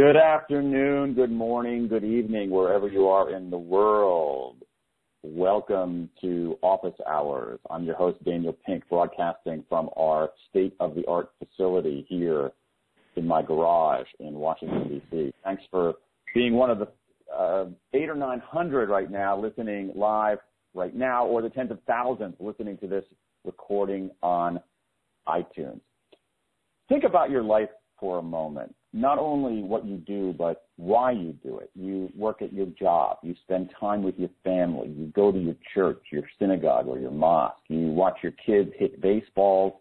Good afternoon, good morning, good evening, wherever you are in the world. Welcome to Office Hours. I'm your host, Daniel Pink, broadcasting from our state of the art facility here in my garage in Washington, D.C. Thanks for being one of the uh, eight or nine hundred right now listening live right now, or the tens of thousands listening to this recording on iTunes. Think about your life for a moment. Not only what you do, but why you do it. You work at your job. You spend time with your family. You go to your church, your synagogue, or your mosque. You watch your kids hit baseballs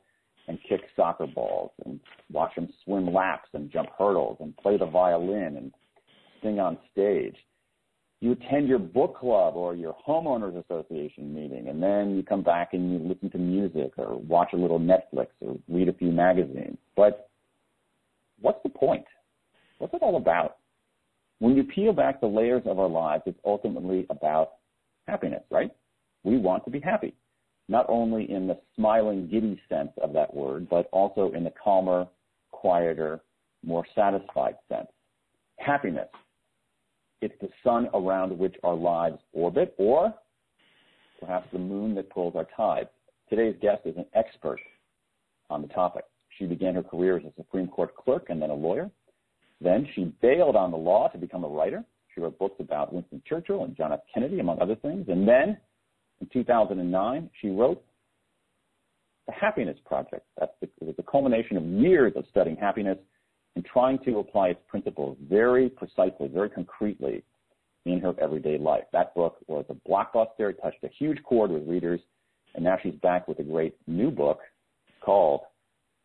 and kick soccer balls and watch them swim laps and jump hurdles and play the violin and sing on stage you attend your book club or your homeowners association meeting, and then you come back and you listen to music or watch a little Netflix or read a few magazines. But what's the point? What's it all about? When you peel back the layers of our lives, it's ultimately about happiness, right? We want to be happy, not only in the smiling, giddy sense of that word, but also in the calmer, quieter, more satisfied sense. Happiness it's the sun around which our lives orbit, or perhaps the moon that pulls our tides. Today's guest is an expert on the topic. She began her career as a Supreme Court clerk and then a lawyer. Then she bailed on the law to become a writer. She wrote books about Winston Churchill and John F. Kennedy, among other things. And then in 2009, she wrote The Happiness Project. That's the, it was the culmination of years of studying happiness and trying to apply its principles very precisely, very concretely in her everyday life. That book was a blockbuster. It touched a huge chord with readers, and now she's back with a great new book called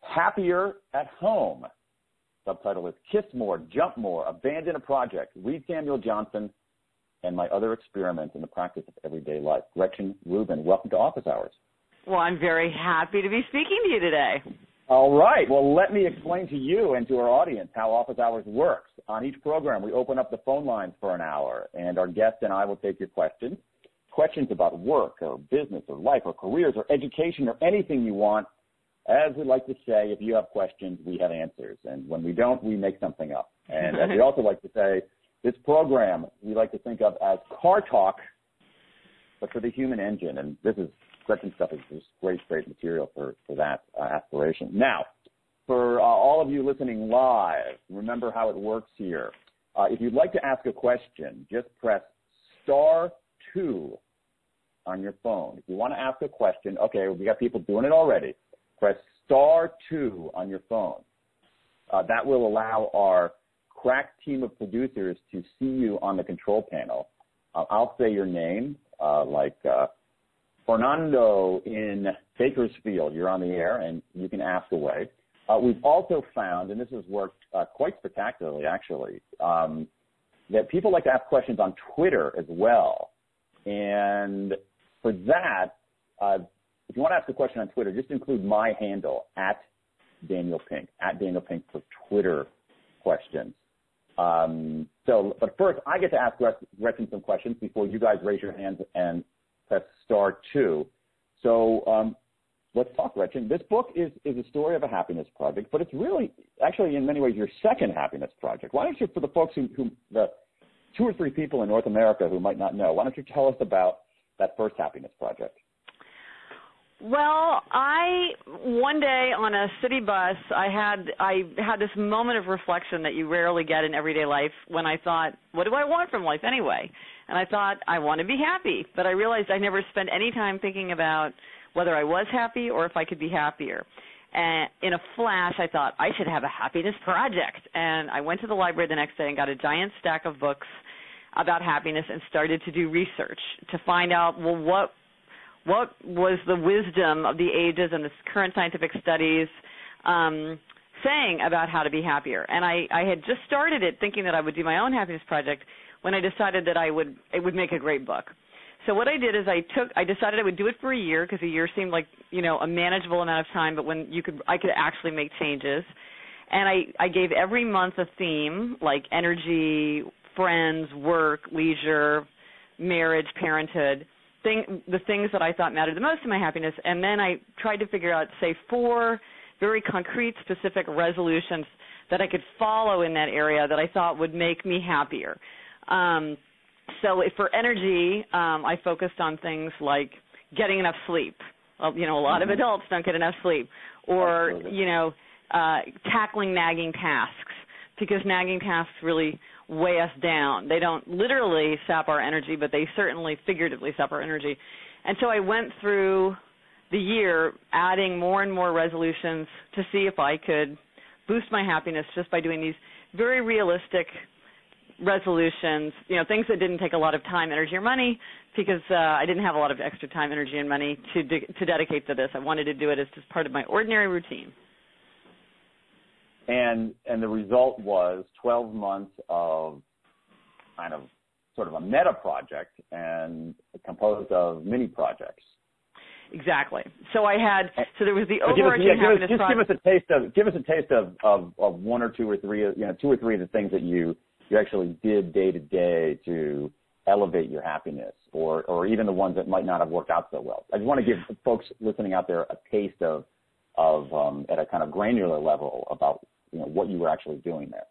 Happier at Home. Subtitle is Kiss More, Jump More, Abandon a Project. Read Samuel Johnson and my other experiments in the practice of everyday life. Gretchen Rubin, welcome to Office Hours. Well, I'm very happy to be speaking to you today. All right. Well, let me explain to you and to our audience how Office Hours works. On each program, we open up the phone lines for an hour, and our guest and I will take your questions. Questions about work or business or life or careers or education or anything you want. As we like to say, if you have questions, we have answers. And when we don't, we make something up. And as we also like to say, this program we like to think of as car talk, but for the human engine. And this is Gretchen stuff is just great, great material for, for that uh, aspiration. Now, for uh, all of you listening live, remember how it works here. Uh, if you'd like to ask a question, just press star two on your phone. If you want to ask a question, okay, we got people doing it already. Press star two on your phone. Uh, that will allow our crack team of producers to see you on the control panel. Uh, I'll say your name, uh, like Fernando in Bakersfield, you're on the air and you can ask away. Uh, we've also found, and this has worked uh, quite spectacularly actually, um, that people like to ask questions on Twitter as well. And for that, uh, if you want to ask a question on Twitter, just include my handle at Daniel Pink, at Daniel Pink for Twitter questions. Um, so, but first, I get to ask Gretchen some questions before you guys raise your hands and press star two. So um, let's talk, Gretchen. This book is, is a story of a happiness project, but it's really, actually, in many ways, your second happiness project. Why don't you, for the folks who, who the two or three people in North America who might not know, why don't you tell us about that first happiness project? Well, I one day on a city bus, I had I had this moment of reflection that you rarely get in everyday life when I thought, what do I want from life anyway? And I thought, I want to be happy. But I realized I never spent any time thinking about whether I was happy or if I could be happier. And in a flash, I thought, I should have a happiness project. And I went to the library the next day and got a giant stack of books about happiness and started to do research to find out, well, what what was the wisdom of the ages and the current scientific studies um, saying about how to be happier. And I, I had just started it thinking that I would do my own happiness project, when I decided that I would it would make a great book. So what I did is I took I decided I would do it for a year because a year seemed like you know a manageable amount of time, but when you could I could actually make changes. And I I gave every month a theme like energy, friends, work, leisure, marriage, parenthood, thing the things that I thought mattered the most to my happiness. And then I tried to figure out say four very concrete, specific resolutions that I could follow in that area that I thought would make me happier. Um, so for energy, um, I focused on things like getting enough sleep. Well, you know, a lot mm-hmm. of adults don't get enough sleep, or Absolutely. you know, uh, tackling nagging tasks because nagging tasks really weigh us down. They don't literally sap our energy, but they certainly figuratively sap our energy. And so I went through the year adding more and more resolutions to see if I could boost my happiness just by doing these very realistic resolutions, you know, things that didn't take a lot of time, energy, or money, because uh, I didn't have a lot of extra time, energy, and money to de- to dedicate to this. I wanted to do it as just part of my ordinary routine. And and the result was 12 months of kind of sort of a meta project and composed of mini projects. Exactly. So I had so there was the overarching give us, yeah, happiness give us, just project. give us a taste of give us a taste of, of of one or two or three you know two or three of the things that you you actually did day to day to elevate your happiness or or even the ones that might not have worked out so well. I just want to give folks listening out there a taste of of um, at a kind of granular level about you know what you were actually doing there.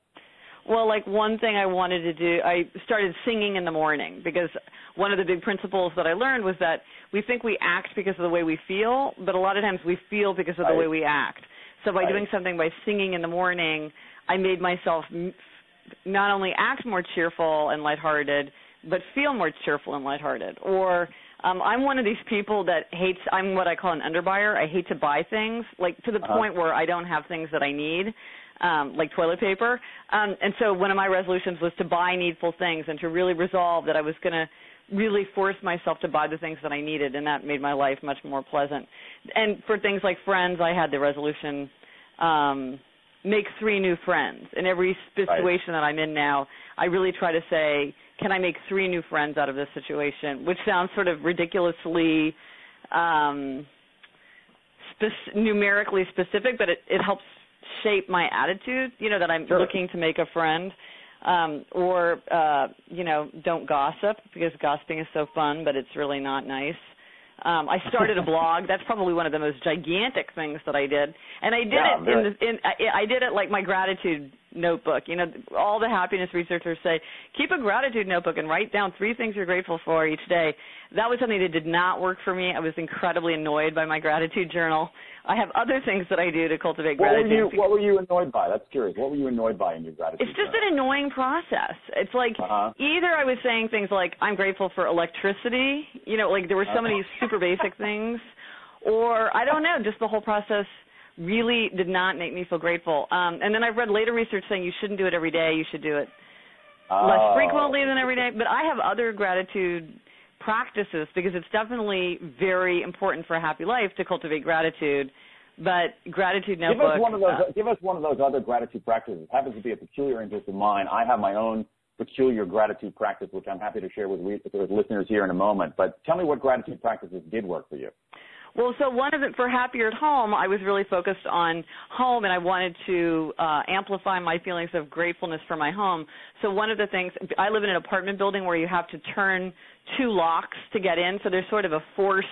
Well, like one thing I wanted to do, I started singing in the morning because one of the big principles that I learned was that we think we act because of the way we feel, but a lot of times we feel because of the way we act. So by right. doing something by singing in the morning, I made myself not only act more cheerful and lighthearted, but feel more cheerful and lighthearted. Or um, I'm one of these people that hates. I'm what I call an underbuyer. I hate to buy things, like to the uh-huh. point where I don't have things that I need um, like toilet paper. Um, and so one of my resolutions was to buy needful things and to really resolve that I was going to really force myself to buy the things that I needed, and that made my life much more pleasant. And for things like friends, I had the resolution um, make three new friends. In every situation that I'm in now, I really try to say, can I make three new friends out of this situation? Which sounds sort of ridiculously um, spe- numerically specific, but it, it helps shape my attitude, you know, that I'm sure. looking to make a friend. Um, or uh, you know, don't gossip because gossiping is so fun, but it's really not nice. Um, I started a blog. That's probably one of the most gigantic things that I did, and I did yeah, it in, the, in I, I did it like my gratitude notebook. You know, all the happiness researchers say keep a gratitude notebook and write down three things you're grateful for each day. That was something that did not work for me. I was incredibly annoyed by my gratitude journal. I have other things that I do to cultivate what gratitude. Were you, what were you annoyed by? That's curious. What were you annoyed by in your gratitude? It's just journal? an annoying process. It's like uh-huh. either I was saying things like I'm grateful for electricity, you know, like there were so many super basic things, or I don't know, just the whole process really did not make me feel grateful. Um, and then I've read later research saying you shouldn't do it every day. You should do it oh. less frequently than every day. But I have other gratitude practices because it's definitely very important for a happy life to cultivate gratitude. But gratitude notebook. Give us one of those. Uh, give us one of those other gratitude practices. It happens to be a peculiar interest of mine. I have my own peculiar gratitude practice, which I'm happy to share with, with listeners here in a moment. But tell me what gratitude practices did work for you. Well, so one of it for happier at home, I was really focused on home, and I wanted to uh, amplify my feelings of gratefulness for my home. So one of the things, I live in an apartment building where you have to turn two locks to get in, so there's sort of a forced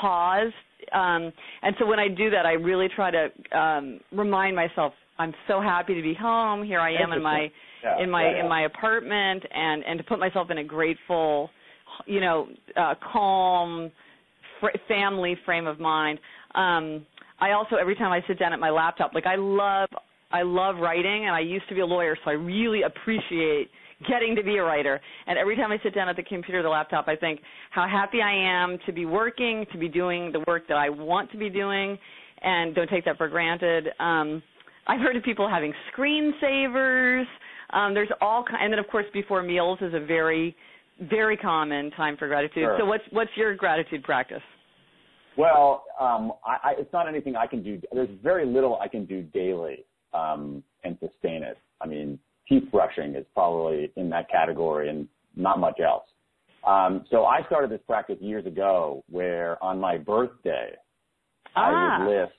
pause. Um, and so when I do that, I really try to um, remind myself, I'm so happy to be home. Here I am in my yeah, in my yeah, yeah. in my apartment, and and to put myself in a grateful, you know, uh, calm family frame of mind. Um, I also every time I sit down at my laptop, like I love I love writing, and I used to be a lawyer, so I really appreciate getting to be a writer. And every time I sit down at the computer, the laptop, I think how happy I am to be working, to be doing the work that I want to be doing, and don't take that for granted. Um, I've heard of people having screensavers. Um, there's all kind, and then of course before meals is a very, very common time for gratitude. Sure. So what's what's your gratitude practice? Well, um, I, I, it's not anything I can do. There's very little I can do daily um, and sustain it. I mean, teeth brushing is probably in that category and not much else. Um, so I started this practice years ago where on my birthday, I Ah. would list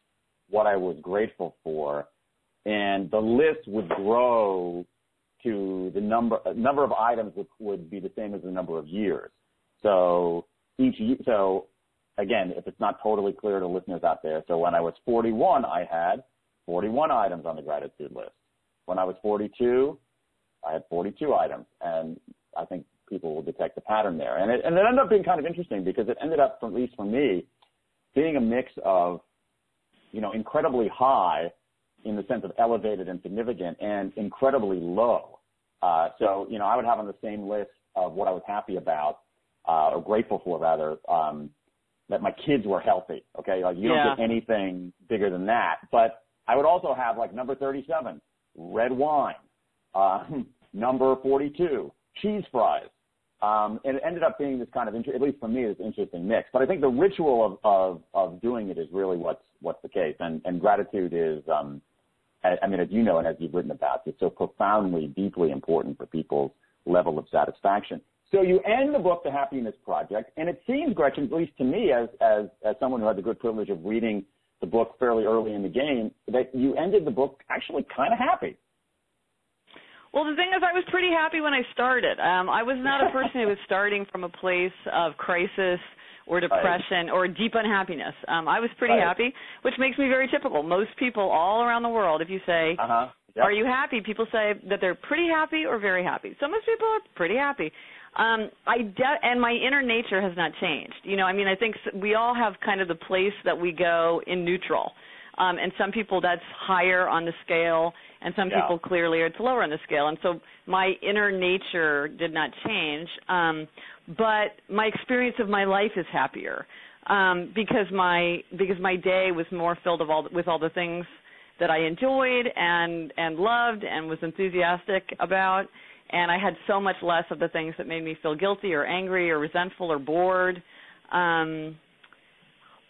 what I was grateful for and the list would grow to the number, number of items which would be the same as the number of years. So each, so again, if it's not totally clear to listeners out there, so when I was 41, I had 41 items on the gratitude list. when I was 42, I had 42 items, and I think people will detect the pattern there. And it, and it ended up being kind of interesting because it ended up, at least for me, being a mix of, you know, incredibly high in the sense of elevated and significant and incredibly low. Uh, so, you know, I would have on the same list of what I was happy about, uh, or grateful for rather, um, that my kids were healthy. Okay. Like you yeah. don't get anything bigger than that. But I would also have like number 37, red wine, uh, number 42, cheese fries. Um, and it ended up being this kind of, at least for me, this interesting mix. But I think the ritual of, of, of doing it is really what's, what's the case. And, and gratitude is, um, I, I mean, as you know, and as you've written about, it's so profoundly, deeply important for people's level of satisfaction. So you end the book, The Happiness Project, and it seems, Gretchen, at least to me, as, as, as someone who had the good privilege of reading the book fairly early in the game, that you ended the book actually kind of happy. Well, the thing is, I was pretty happy when I started. Um, I was not a person who was starting from a place of crisis or depression right. or deep unhappiness. Um, I was pretty right. happy, which makes me very typical. Most people all around the world, if you say, uh-huh. yep. "Are you happy?" people say that they're pretty happy or very happy. So most people are pretty happy. Um, I de- and my inner nature has not changed. You know, I mean, I think we all have kind of the place that we go in neutral. Um, and some people that's higher on the scale, and some yeah. people clearly it's lower on the scale. And so my inner nature did not change, um, but my experience of my life is happier um, because my because my day was more filled of all with all the things that I enjoyed and and loved and was enthusiastic about and I had so much less of the things that made me feel guilty or angry or resentful or bored. Um,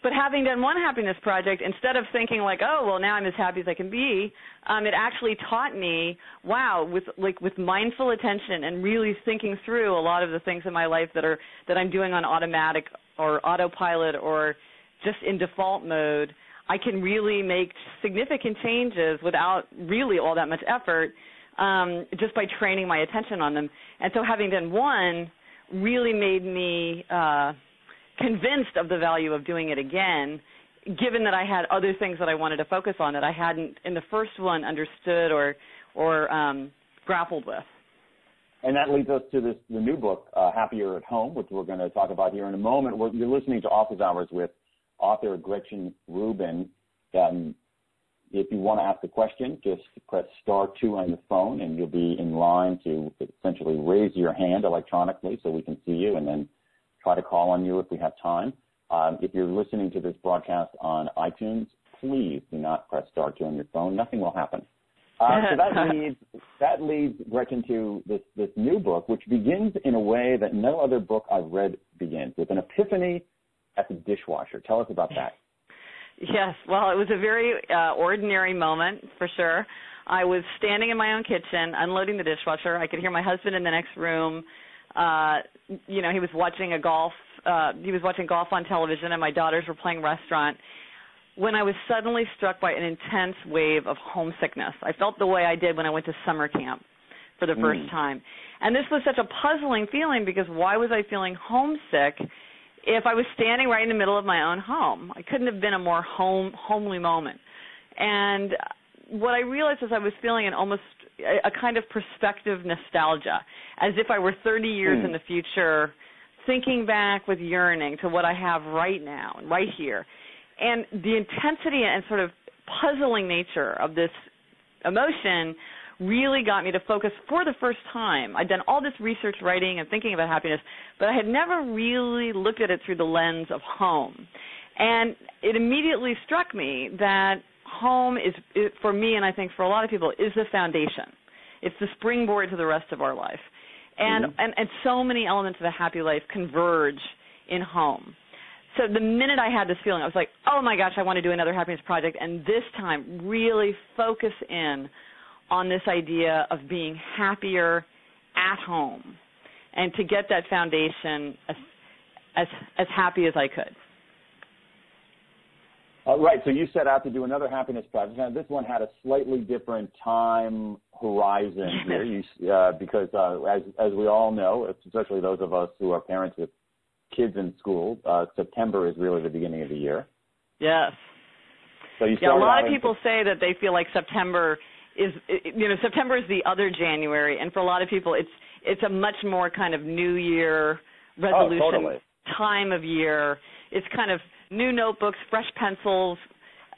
but having done one happiness project, instead of thinking like, oh, well, now I'm as happy as I can be, um, it actually taught me, wow, with like with mindful attention and really thinking through a lot of the things in my life that are that I'm doing on automatic or autopilot or just in default mode, I can really make significant changes without really all that much effort um, just by training my attention on them. And so having done one really made me uh, convinced of the value of doing it again, given that I had other things that I wanted to focus on that I hadn't in the first one understood or or um, grappled with. And that leads us to this the new book, uh, Happier at Home, which we're going to talk about here in a moment. We're, you're listening to Office Hours with author Gretchen Rubin. Um, if you want to ask a question, just press star two on your phone and you'll be in line to essentially raise your hand electronically so we can see you and then try to call on you if we have time. Um, if you're listening to this broadcast on iTunes, please do not press star two on your phone. Nothing will happen. Uh, so that leads that leads Gretchen to this this new book, which begins in a way that no other book I've read begins with an epiphany at the dishwasher. Tell us about that. Yes, well, it was a very uh, ordinary moment for sure. I was standing in my own kitchen unloading the dishwasher. I could hear my husband in the next room. Uh, you know, he was watching a golf. Uh, he was watching golf on television, and my daughters were playing restaurant. When I was suddenly struck by an intense wave of homesickness, I felt the way I did when I went to summer camp for the first mm. time. And this was such a puzzling feeling because why was I feeling homesick? If I was standing right in the middle of my own home. I couldn't have been a more home homely moment. And what I realized is I was feeling an almost a, a kind of perspective nostalgia, as if I were 30 years mm. in the future, thinking back with yearning to what I have right now, right here. And the intensity and sort of puzzling nature of this emotion really got me to focus for the first time. I'd done all this research writing and thinking about happiness, but I had never really looked at it through the lens of home. And it immediately struck me that home is, for me and I think for a lot of people, is the foundation. It's the springboard to the rest of our life. And, mm-hmm. and, and so many elements of a happy life converge in home. So the minute I had this feeling, I was like, oh my gosh, I want to do another happiness project, and this time really focus in on this idea of being happier at home and to get that foundation as as, as happy as I could. Uh, right. So you set out to do another happiness project. Now this one had a slightly different time horizon here, you, uh, because uh, as as we all know, especially those of us who are parents with kids in school, uh, September is really the beginning of the year. Yes. So you yeah, a lot of in, people say that they feel like September is you know September is the other January, and for a lot of people, it's it's a much more kind of New Year resolution oh, totally. time of year. It's kind of new notebooks, fresh pencils,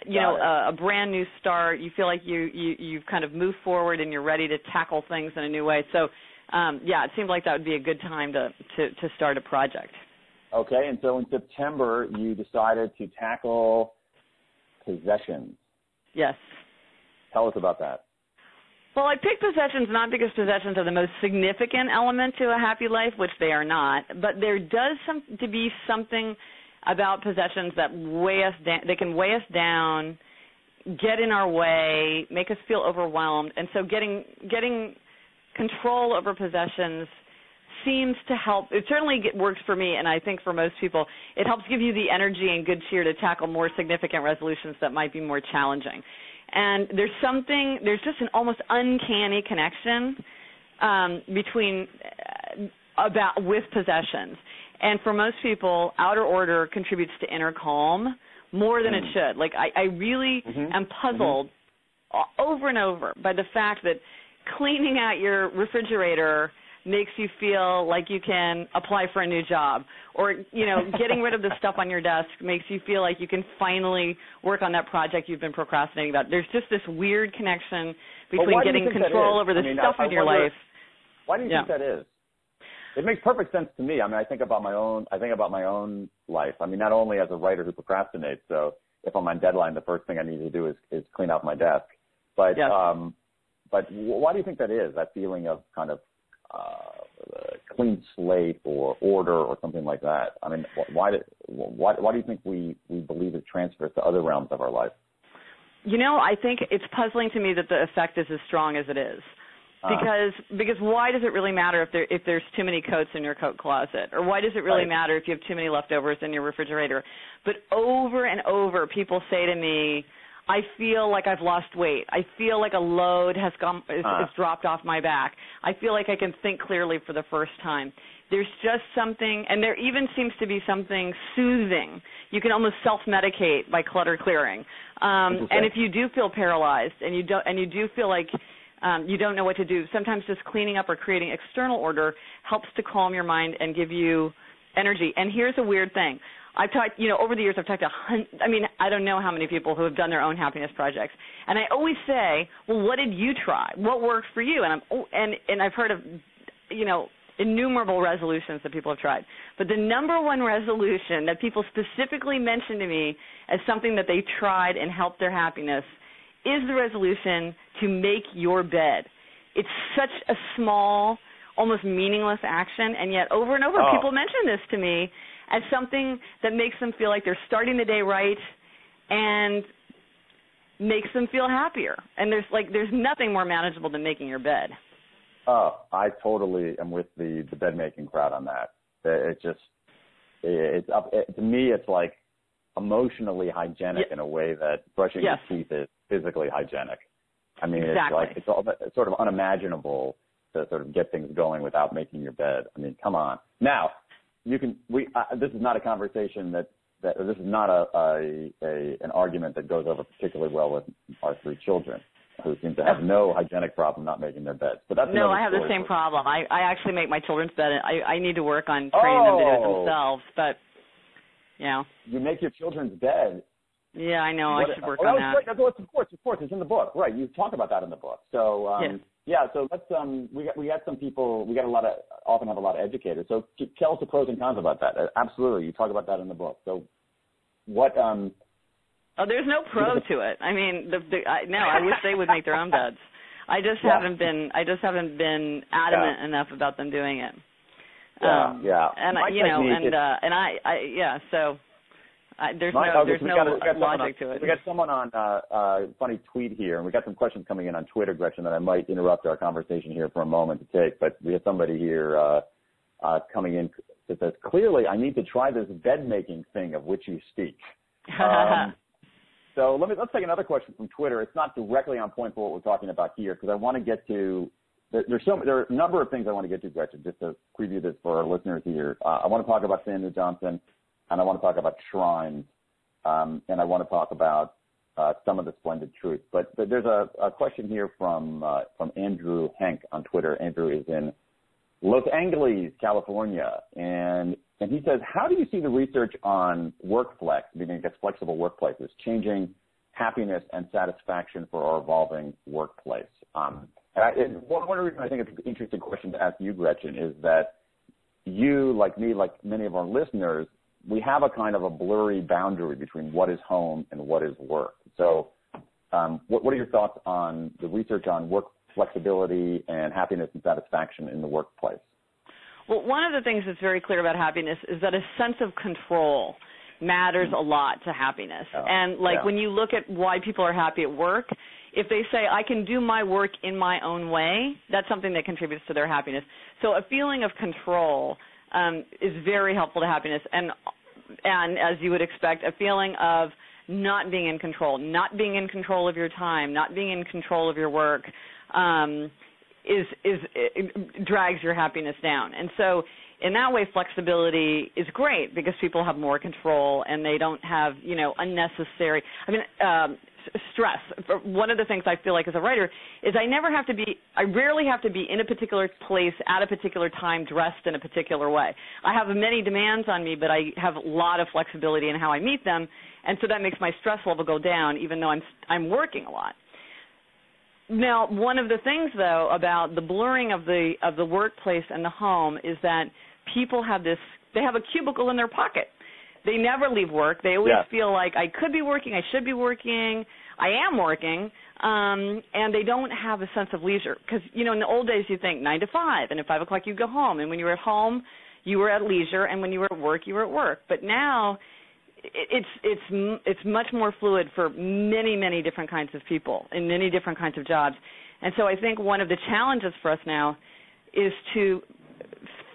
you Got know, a, a brand new start. You feel like you you you've kind of moved forward and you're ready to tackle things in a new way. So, um, yeah, it seemed like that would be a good time to to to start a project. Okay, and so in September you decided to tackle possessions. Yes. Tell us about that. Well, I picked possessions not because possessions are the most significant element to a happy life, which they are not, but there does some to be something about possessions that weigh us down. They can weigh us down, get in our way, make us feel overwhelmed, and so getting getting control over possessions seems to help. It certainly works for me, and I think for most people, it helps give you the energy and good cheer to tackle more significant resolutions that might be more challenging. And there's something, there's just an almost uncanny connection um, between uh, about with possessions. And for most people, outer order contributes to inner calm more than it Mm. should. Like I, I really Mhm. am puzzled o- over and over by the fact that cleaning out your refrigerator makes you feel like you can apply for a new job or you know getting rid of the stuff on your desk makes you feel like you can finally work on that project you've been procrastinating about there's just this weird connection between getting control over the I mean, stuff I- I in your wonder- life Why do you Yeah. think that is? It makes perfect sense to me. I mean, I think about my own. I think about my own life. I mean, not only as a writer who procrastinates. So if I'm on deadline, the first thing I need to do is is clean out my desk. But Yes. um, but wh- why do you think that is? That feeling of kind of clean slate or order or something like that. I mean, why do why why do you think we we believe it transfers to other realms of our life? You know, I think it's puzzling to me that the effect is as strong as it is. Uh, Because because why does it really matter if there if there's too many coats in your coat closet or why does it really Right. matter if you have too many leftovers in your refrigerator? But over and over people say to me, I feel like I've lost weight. I feel like a load has gone is, Uh. is dropped off my back. I feel like I can think clearly for the first time. There's just something and there even seems to be something soothing. You can almost self-medicate by clutter clearing. Um, and if you do feel paralyzed and you don't and you do feel like um, you don't know what to do, sometimes just cleaning up or creating external order helps to calm your mind and give you energy. And here's a weird thing. I've talked, you know, over the years I've talked to, hun- I mean, I don't know how many people who have done their own happiness projects, and I always say, well, what did you try? What worked for you? And I'm, oh, and and I've heard of, you know, innumerable resolutions that people have tried. But the number one resolution that people specifically mention to me as something that they tried and helped their happiness is the resolution to make your bed. It's such a small, almost meaningless action, and yet over and over Oh. people mention this to me as something that makes them feel like they're starting the day right and makes them feel happier. And there's like there's nothing more manageable than making your bed. Oh, I totally am with the the bed making crowd on that. It, it just it, it's up it, to me. It's like emotionally hygienic Yeah. in a way that brushing Yes. your teeth is physically hygienic. I mean, Exactly. it's like it's, all, it's sort of unimaginable to sort of get things going without making your bed. I mean, come on. Now, you can. We uh, this is not a conversation that that this is not a, a a an argument that goes over particularly well with our three children who seem to have no hygienic problem not making their beds. But that's No, I have the same problem. I I actually make my children's bed. And I I need to work on training them to do it Oh. themselves. But you know, You make your children's bed. yeah, I know. What- I should work oh, on that. That's Of course, of course, it's in the book, right? You talk about that in the book. So um, Yeah. Yeah, so let's um, we got we got some people. We got a lot of often have a lot of educators. So tell us the pros and cons about that. Uh, Absolutely, you talk about that in the book. So what? Um, Oh, there's no pro to it. I mean, the, the I, no, I wish they would make their own beds. I just Yeah. haven't been. I just haven't been adamant enough about them doing it. Yeah, um, yeah. And I, My you know, and uh, and I, I, yeah. So I, there's My- no, there's no got a- got logic on, to it. We got someone on uh, uh, funny tweet here, and we got some questions coming in on Twitter, Gretchen, that I might interrupt our conversation here for a moment to take. But we have somebody here uh, uh, coming in that says, "Clearly, I need to try this bed making thing of which you speak." Um, so let me let's take another question from Twitter. It's not directly on point for what we're talking about here because I want to get to there, there's so there are a number of things I want to get to, Gretchen. Just to preview this for our listeners here, uh, I want to talk about Samuel Johnson, and I want to talk about shrines, um, and I want to talk about uh, some of the splendid truth. But, there's a, question here from uh, from Andrew Hank on Twitter. Andrew is in Los Angeles, California, and and he says, how do you see the research on workflex, meaning I guess flexible workplaces, changing happiness and satisfaction for our evolving workplace? Um, and, one reason I think it's an interesting question to ask you, Gretchen, is that you, like me, like many of our listeners, we have a kind of a blurry boundary between what is home and what is work. So, um, what, what are your thoughts on the research on work flexibility and happiness and satisfaction in the workplace? Well, one of the things that's very clear about happiness is that a sense of control matters a lot to happiness. Oh, and like yeah. when you look at why people are happy at work, if they say I can do my work in my own way, that's something that contributes to their happiness. So a feeling of control um, is very helpful to happiness, and and as you would expect, a feeling of not being in control, not being in control of your time, not being in control of your work, um, is is drags your happiness down. And so in that way flexibility is great because people have more control and they don't have you know unnecessary i mean um stress. One of the things i feel like as a writer is i never have to be i rarely have to be in a particular place at a particular time dressed in a particular way. I have many demands on me but i have a lot of flexibility in how i meet them and so that makes my stress level go down even though i'm i'm working a lot. Now one of the things though about the blurring of the of the workplace and the home is that people have this they have a cubicle in their pocket they never leave work. They always Yeah. feel like i could be working i should be working i am working um and they don't have a sense of leisure. Because you know in the old days you think nine to five and at five o'clock you go home and when you were at home you were at leisure and when you were at work you were at work. But now it- it's it's it's much more fluid for many many different kinds of people in many different kinds of jobs. And so i think one of the challenges for us now is to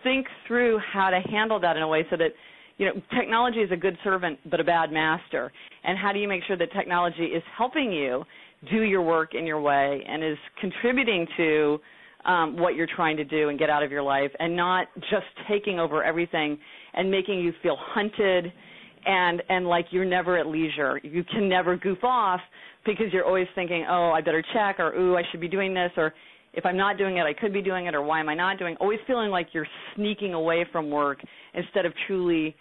think through how to handle that in a way so that you know technology is a good servant but a bad master and how do you make sure that technology is helping you do your work in your way and is contributing to um, what you're trying to do and get out of your life and not just taking over everything and making you feel hunted and and like you're never at leisure you can never goof off because you're always thinking oh i better check or ooh i should be doing this or if I'm not doing it, I could be doing it, or why am I not doing? Always feeling like you're sneaking away from work instead of truly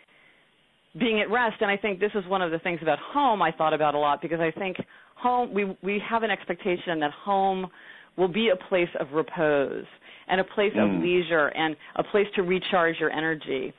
being at rest. And I think this is one of the things about home I thought about a lot because I think home we we have an expectation that home will be a place of repose and a place Mm. of leisure and a place to recharge your energy.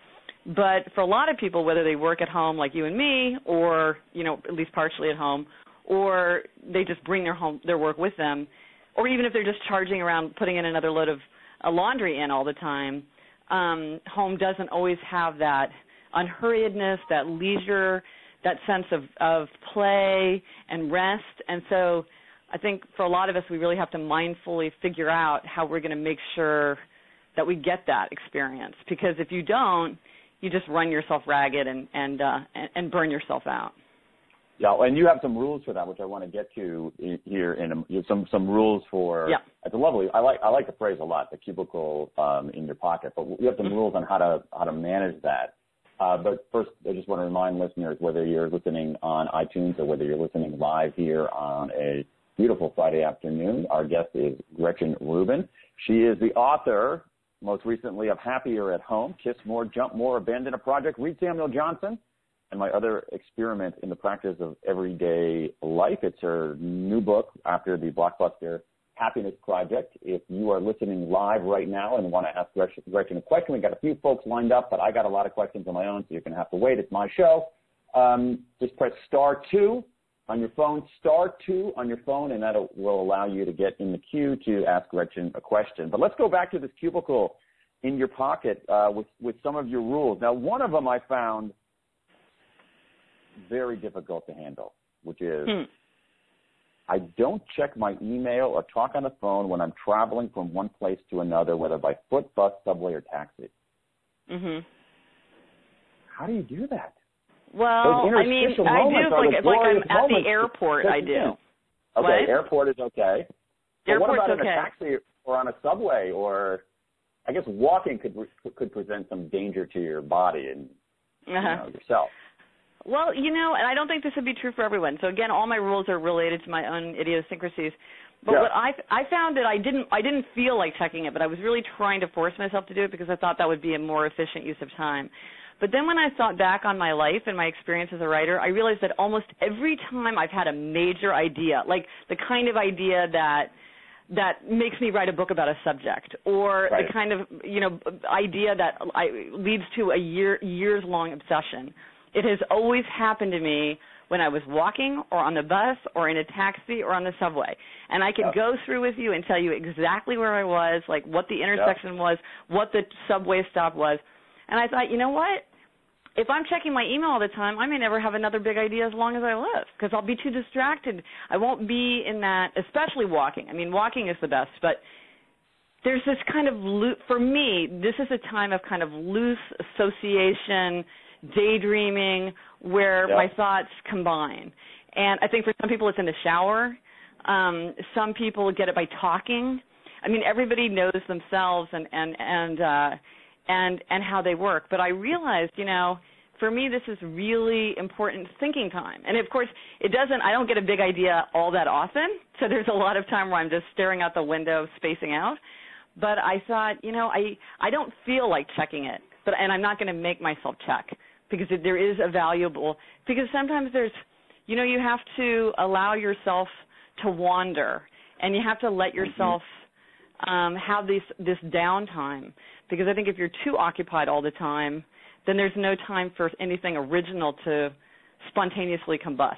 But for a lot of people, whether they work at home like you and me, or you know at least partially at home, or they just bring their home their work with them, or even if they're just charging around putting in another load of uh, laundry in all the time, um, home doesn't always have that unhurriedness, that leisure, that sense of, of play and rest. And so I think for a lot of us, we really have to mindfully figure out how we're going to make sure that we get that experience. Because if you don't, you just run yourself ragged and and uh, and, and burn yourself out. Yeah, and you have some rules for that, which I want to get to here in a, some some rules for. Yeah. It's a lovely. I like I like the phrase a lot, the cubicle um, in your pocket. But you have some Mhm. rules on how to how to manage that. Uh, but first, I just want to remind listeners whether you're listening on iTunes or whether you're listening live here on a beautiful Friday afternoon. Our guest is Gretchen Rubin. She is the author, most recently, of Happier at Home: Kiss More, Jump More, Abandon a Project. Read Samuel Johnson and my other experiment in the practice of everyday life. It's her new book after the blockbuster Happiness Project. If you are listening live right now and want to ask Gretchen a question, we've got a few folks lined up, but I got a lot of questions of my own, so you're going to have to wait. It's my show. Um, just press star two on your phone, star two on your phone, and that will allow you to get in the queue to ask Gretchen a question. But let's go back to this cubicle in your pocket uh, with, with some of your rules. Now, one of them I found very difficult to handle, which is Hmm. I don't check my email or talk on the phone when I'm traveling from one place to another, whether by foot, bus, subway, or taxi. Mhm. How do you do that? Well, I mean, I do. Like, if like I'm at the airport, I do. Okay, What? airport is okay. But Airport's what about in a taxi or on a subway or I guess walking could could present some danger to your body and Uh-huh. know, yourself. Well, you know, and I don't think this would be true for everyone. So again, all my rules are related to my own idiosyncrasies. But yeah. what I I found that I didn't I didn't feel like checking it, but I was really trying to force myself to do it because I thought that would be a more efficient use of time. But then when I thought back on my life and my experience as a writer, I realized that almost every time I've had a major idea, like the kind of idea that that makes me write a book about a subject or right. the kind of you know idea that I, leads to a year years long obsession it has always happened to me when I was walking or on the bus or in a taxi or on the subway. And I could yep. go through with you and tell you exactly where I was, like what the intersection yep. was, what the subway stop was. And I thought, you know what? If I'm checking my email all the time, I may never have another big idea as long as I live because I'll be too distracted. I won't be in that, especially walking. I mean, walking is the best, but there's this kind of loop for me, this is a time of kind of loose association daydreaming, where yep. my thoughts combine. And I think for some people it's in the shower. Um, some people get it by talking. I mean, everybody knows themselves and and and uh, and and how they work. But I realized, you know, for me this is really important thinking time. And of course, it doesn't. I don't get a big idea all that often. So there's a lot of time where I'm just staring out the window, spacing out. But I thought, you know, I I don't feel like checking it, but and I'm not going to make myself check because there is a valuable because sometimes there's you know you have to allow yourself to wander and you have to let mm-hmm. yourself um, have this this downtime because I think if you're too occupied all the time, then there's no time for anything original to spontaneously combust.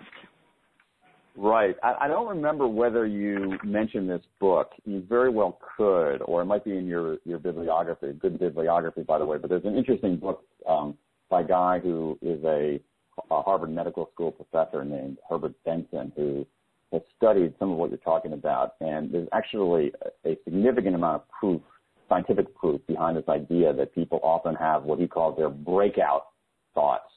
Right. I, I don't remember whether you mentioned this book. You very well could, or it might be in your your bibliography. Good bibliography, by the way. But there's an interesting book um, by a guy who is a, a Harvard Medical School professor named Herbert Benson, who has studied some of what you're talking about. And there's actually a, a significant amount of proof, scientific proof, behind this idea that people often have what he calls their breakout thoughts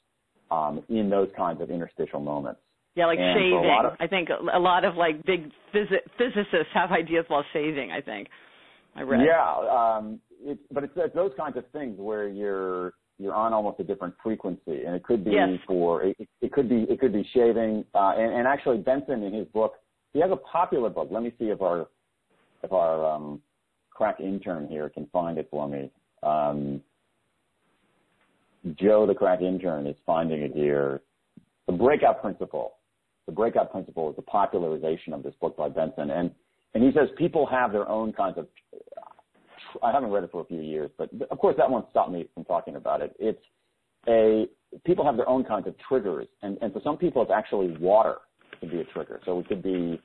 um, in those kinds of interstitial moments. Yeah, like and shaving. Of, I think a lot of like big phys- physicists have ideas while shaving. I think I read. Yeah, um, it, but it's, it's those kinds of things where you're you're on almost a different frequency, and it could be yes. for it, it could be it could be shaving. Uh, and, and actually, Benson in his book, he has a popular book. Let me see if our if our um, crack intern here can find it for me. Um, Joe, the crack intern, is finding it here. The breakout principle. The breakout principle is the popularization of this book by Benson, and and he says people have their own kinds of I haven't read it for a few years, but of course that won't stop me from talking about it. It's a people have their own kinds of triggers, and and for some people it's actually water can be a trigger. So it could be,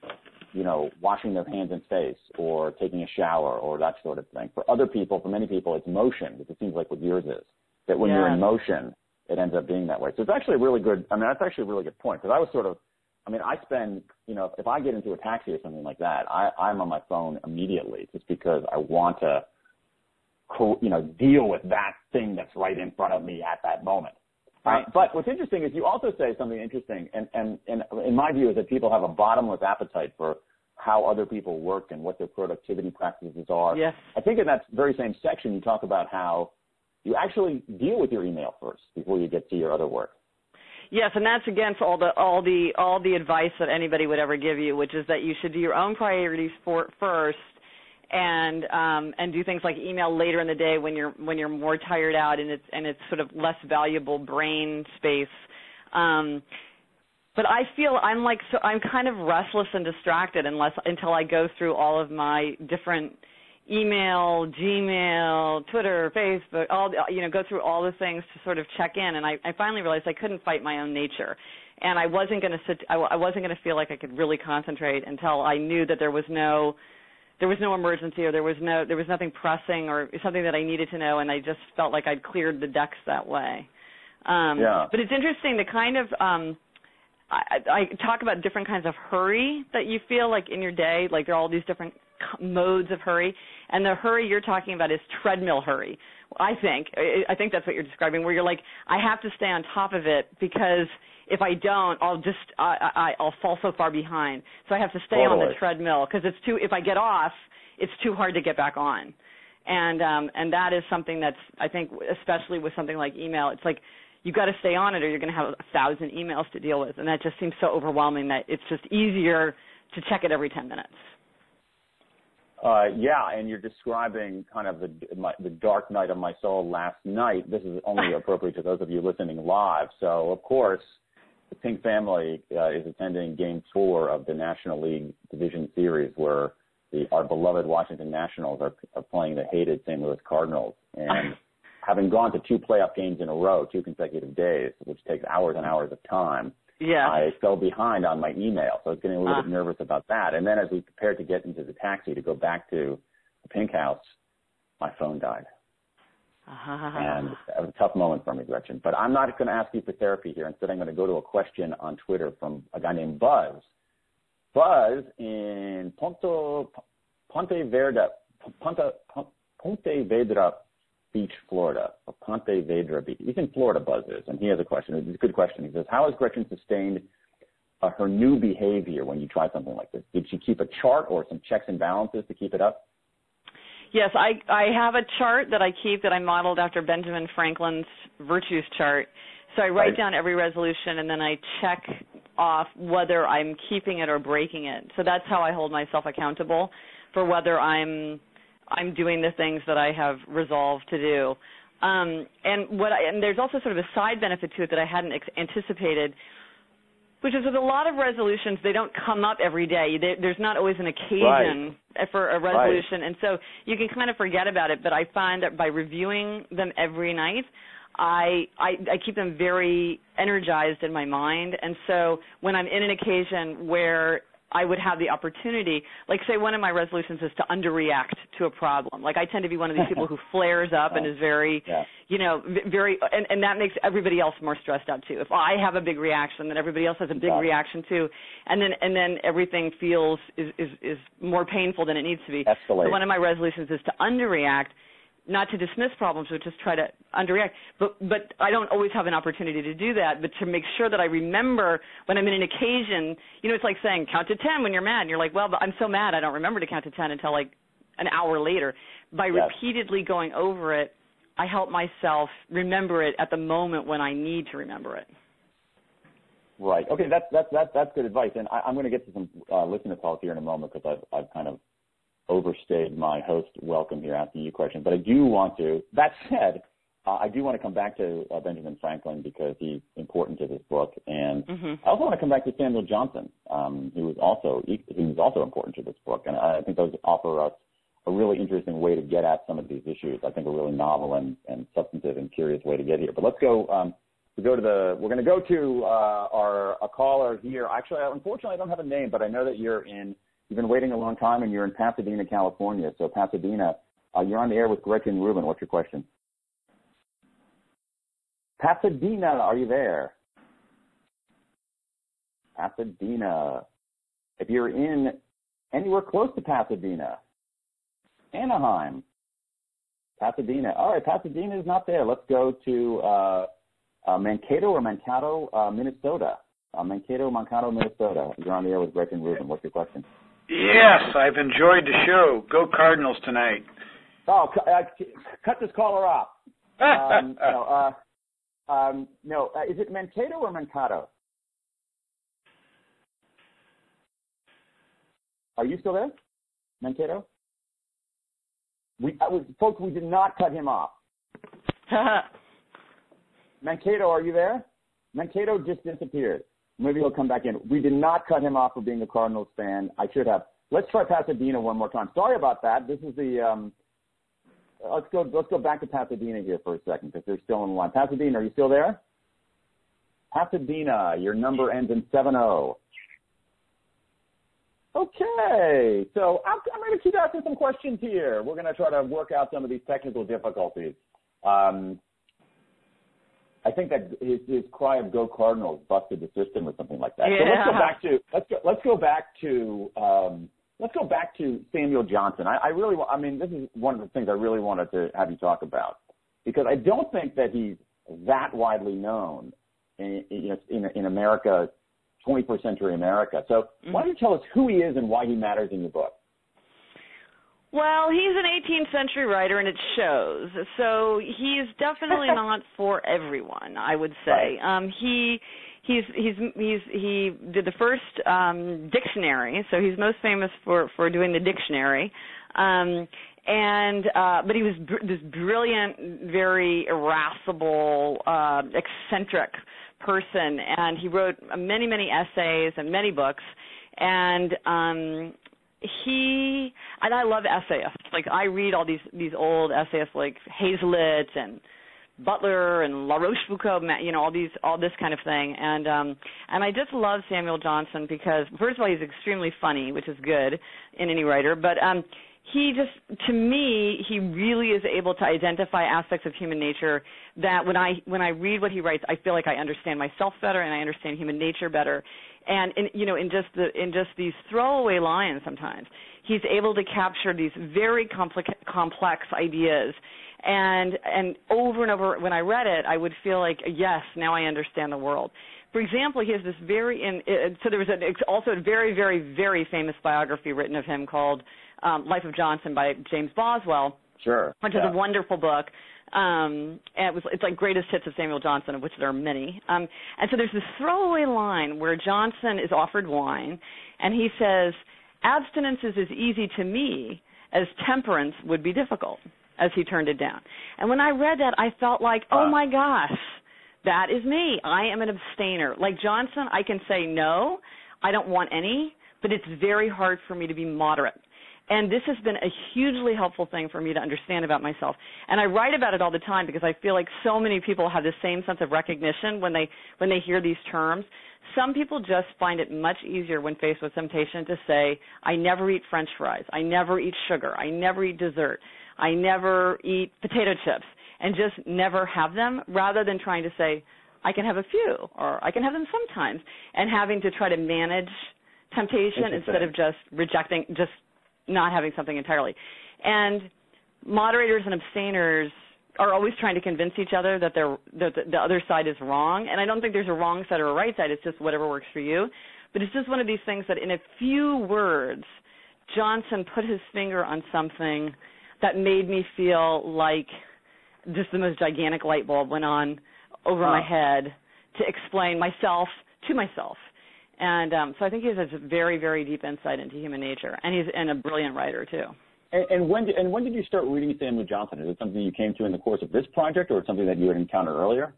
you know, washing their hands and face, or taking a shower, or that sort of thing. For other people, for many people, it's motion, which it seems like what yours is. That when yeah. you're in motion, it ends up being that way. So it's actually a really good. I mean, that's actually a really good point because I was sort of I mean, I spend, you know, if I get into a taxi or something like that, I, I'm on my phone immediately just because I want to you know, deal with that thing that's right in front of me at that moment. Right. Uh, but what's interesting is you also say something interesting, and, and, and in my view is that people have a bottomless appetite for how other people work and what their productivity practices are. Yes. I think in that very same section you talk about how you actually deal with your email first before you get to your other work. Yes, and that's against all the all the all the advice that anybody would ever give you, which is that you should do your own priorities for, first and um, and do things like email later in the day when you're when you're more tired out and it's and it's sort of less valuable brain space. Um, but I feel I'm like so I'm kind of restless and distracted unless until I go through all of my different email, Gmail, Twitter, Facebook, all you know, go through all the things to sort of check in. And I, I finally realized I couldn't fight my own nature, and I wasn't going to sit. I, I wasn't going to feel like I could really concentrate until I knew that there was no there was no emergency or there was no there was nothing pressing or something that I needed to know and I just felt like I'd cleared the decks that way. Um yeah. but it's interesting the kind of um I, I talk about different kinds of hurry that you feel like in your day, like there are all these different modes of hurry, and the hurry you're talking about is treadmill hurry. I think I think that's what you're describing, where you're like, I have to stay on top of it because if I don't, I'll just I, I I'll fall so far behind. So I have to stay totally. on the treadmill because it's too. If I get off, it's too hard to get back on, and um, and that is something that's I think especially with something like email, it's like you've got to stay on it or you're going to have a thousand emails to deal with and that just seems so overwhelming that it's just easier to check it every 10 minutes uh, yeah, and you're describing kind of the my, the dark night of my soul last night. This is only appropriate to those of you listening live. So, of course, the Pink family uh, is attending Game Four of the National League Division Series, where the our beloved Washington Nationals are, are playing the hated St. Louis Cardinals, and having gone to two playoff games in a row, two consecutive days, which takes hours and hours of time yeah. I fell behind on my email, so I was getting a little bit nervous about that. And then as we prepared to get into the taxi to go back to the pink house, my phone died. Uh-huh. And it was a tough moment for me, Gretchen. But I'm not going to ask you for therapy here. Instead, I'm going to go to a question on Twitter from a guy named Buzz. Buzz in Ponte, Ponte Verde, Ponte, Ponte Vedra Beach, Florida, or Ponte Vedra Beach. He's in Florida, Buzz is, and he has a question. It's a good question. He says, how has Gretchen sustained uh, her new behavior when you try something like this? Did she keep a chart or some checks and balances to keep it up? Yes, I I have a chart that I keep that I modeled after Benjamin Franklin's virtues chart. So I write right. down every resolution and then I check off whether I'm keeping it or breaking it. So that's how I hold myself accountable for whether I'm I'm doing the things that I have resolved to do. Um, and what I, and there's also sort of a side benefit to it that I hadn't ex- anticipated, which is with a lot of resolutions, they don't come up every day. They, there's not always an occasion right. for a resolution, right. and so you can kind of forget about it. But I find that by reviewing them every night, I, I I keep them very energized in my mind, and so when I'm in an occasion where I would have the opportunity, like say one of my resolutions is to underreact to a problem. Like I tend to be one of these people who flares up and is very, yeah. you know, very, and, and that makes everybody else more stressed out too. If I have a big reaction, then everybody else has a big reaction too, and then and then everything feels is is is more painful than it needs to be. Escalate. So one of my resolutions is to underreact not to dismiss problems, but just try to underreact. But but I don't always have an opportunity to do that. But to make sure that I remember when I'm in an occasion, you know, it's like saying count to ten when you're mad. And you're like, well, but I'm so mad I don't remember to count to ten until like an hour later. By yes. repeatedly going over it, I help myself remember it at the moment when I need to remember it. Right. Okay. That's that's that's that's good advice. And I, am going to get to some uh, listener calls here in a moment because I've I've kind of overstayed my host welcome here asking you questions, but I do want to. That said, uh, I do want to come back to uh, Benjamin Franklin because he's important to this book, and mm-hmm. I also want to come back to Samuel Johnson, um, who was also who was also important to this book, and I think those offer us a really interesting way to get at some of these issues. I think a really novel and, and substantive and curious way to get here. But let's go. Um, we go to the. We're going to go to uh, our a caller here. Actually, unfortunately, I don't have a name, but I know that you're in You've been waiting a long time, and you're in Pasadena, California. So Pasadena, uh, you're on the air with Gretchen Rubin. What's your question? Pasadena, are you there? Pasadena. If you're in anywhere close to Pasadena, Anaheim, Pasadena. All right, Pasadena is not there. Let's go to uh, uh, Mankato or Mankato, uh, Minnesota. Uh, Mankato, Mankato, Minnesota. You're on the air with Gretchen Rubin. What's your question? Yes, I've enjoyed the show. Go Cardinals tonight. Oh, uh, cut this caller off. Um, no, uh, um, no. Uh, is it Mankato or Mankato? Are you still there, Mankato? We, uh, folks, we did not cut him off. Mankato, are you there? Mankato just disappeared. Maybe he'll come back in. We did not cut him off for being a Cardinals fan. I should have. Let's try Pasadena one more time. Sorry about that. This is the. Um, let's go. Let's go back to Pasadena here for a second because they're still in the line. Pasadena, are you still there? Pasadena, your number ends in seven zero. Okay, so I'm, I'm going to keep asking some questions here. We're going to try to work out some of these technical difficulties. Um, I think that his, his cry of "Go Cardinals" busted the system or something like that. Yeah. So let's go back to let's go let's go back to um, let's go back to Samuel Johnson. I, I really I mean this is one of the things I really wanted to have you talk about because I don't think that he's that widely known in in, in, in America, 21st century America. So mm-hmm. why don't you tell us who he is and why he matters in your book? Well, he's an 18th century writer, and it shows. So he's definitely not for everyone. I would say um, he he's he's he's he did the first um, dictionary. So he's most famous for for doing the dictionary. Um, and uh but he was br- this brilliant very irascible uh eccentric person and he wrote many many essays and many books and um he and I love essayists. Like I read all these these old essayists like Hazlitt and Butler and La Rochefoucauld, you know, all these all this kind of thing. And um and I just love Samuel Johnson because first of all he's extremely funny, which is good in any writer, but um he just to me he really is able to identify aspects of human nature that when i when i read what he writes i feel like i understand myself better and i understand human nature better. And in you know in just the in just these throwaway lines sometimes he's able to capture these very complex complex ideas. And and over and over when i read it i would feel like yes now i understand the world. For example he has this very in uh, so there was a, also a very very very famous biography written of him called um life of johnson by james boswell sure which yeah. is a wonderful book um, and it was it's like greatest hits of Samuel Johnson, of which there are many. Um, and so there's this throwaway line where Johnson is offered wine, and he says, "Abstinence is as easy to me as temperance would be difficult." As he turned it down, and when I read that, I felt like, "Oh my gosh, that is me. I am an abstainer." Like Johnson, I can say no, I don't want any, but it's very hard for me to be moderate and this has been a hugely helpful thing for me to understand about myself. And I write about it all the time because I feel like so many people have the same sense of recognition when they when they hear these terms. Some people just find it much easier when faced with temptation to say, I never eat french fries, I never eat sugar, I never eat dessert, I never eat potato chips, and just never have them rather than trying to say, I can have a few or I can have them sometimes. And having to try to manage temptation instead of just rejecting just not having something entirely. And moderators and abstainers are always trying to convince each other that they're that the other side is wrong. And I don't think there's a wrong side or a right side. It's just whatever works for you. But it's just one of these things that in a few words, Johnson put his finger on something that made me feel like just the most gigantic light bulb went on over my head to explain myself to myself and um, so I think he has a very, very deep insight into human nature, and he's and a brilliant writer too. And, and when did, and when did you start reading Samuel Johnson? Is it something you came to in the course of this project, or something that you had encountered earlier?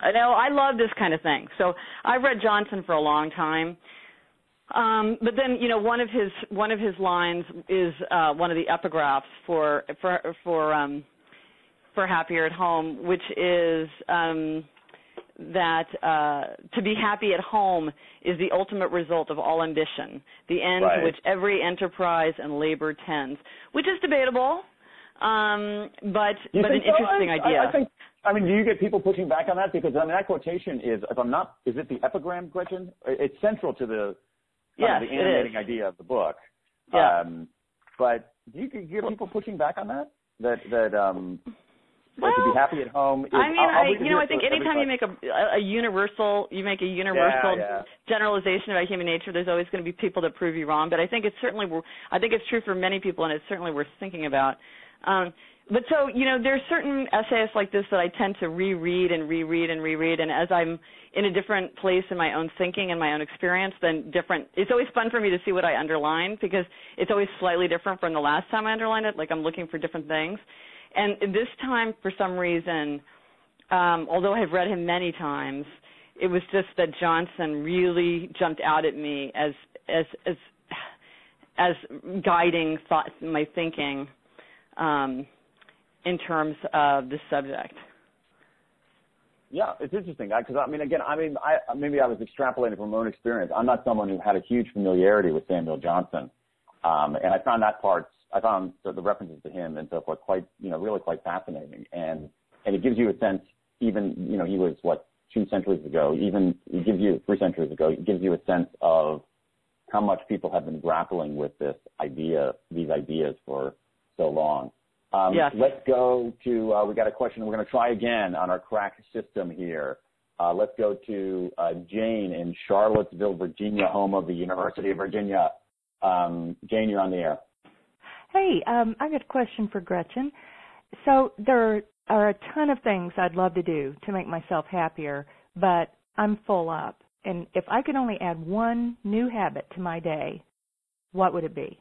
I know I love this kind of thing. So I've read Johnson for a long time. Um, but then, you know, one of his one of his lines is uh, one of the epigraphs for for for um, for Happier at Home, which is um, that uh, to be happy at home is the ultimate result of all ambition, the end right. to which every enterprise and labor tends, which is debatable, um, but but an so? interesting I, idea. I, I think. I mean, do you get people pushing back on that? Because I mean, that quotation is, if I'm not, is it the epigram, Gretchen? It's central to the yes, the animating idea of the book. Yeah. Um, but do you get people pushing back on that? That that um, well, to be happy at home. Is, I mean, I'll, I'll I, you know, I think anytime you make a, a universal, you make a universal yeah, yeah. generalization about human nature, there's always going to be people that prove you wrong. But I think it's certainly, I think it's true for many people, and it's certainly worth thinking about. Um, but so, you know, there's certain essays like this that I tend to reread and reread and reread, and as I'm in a different place in my own thinking and my own experience, then different. It's always fun for me to see what I underlined because it's always slightly different from the last time I underlined it. Like I'm looking for different things. And this time, for some reason, um, although I've read him many times, it was just that Johnson really jumped out at me as as as as guiding thought my thinking um, in terms of the subject. Yeah, it's interesting because I, I mean, again, I mean, I maybe I was extrapolating from my own experience. I'm not someone who had a huge familiarity with Samuel Johnson, um, and I found that part I found the, the references to him and so forth quite, you know, really quite fascinating. And, and it gives you a sense, even, you know, he was what, two centuries ago, even, it gives you, three centuries ago, it gives you a sense of how much people have been grappling with this idea, these ideas for so long. Um, yes. Let's go to, uh, we got a question. We're going to try again on our crack system here. Uh, let's go to uh, Jane in Charlottesville, Virginia, home of the University of Virginia. Um, Jane, you're on the air. Hey, um, I got a question for Gretchen. So there are a ton of things I'd love to do to make myself happier, but I'm full up. And if I could only add one new habit to my day, what would it be?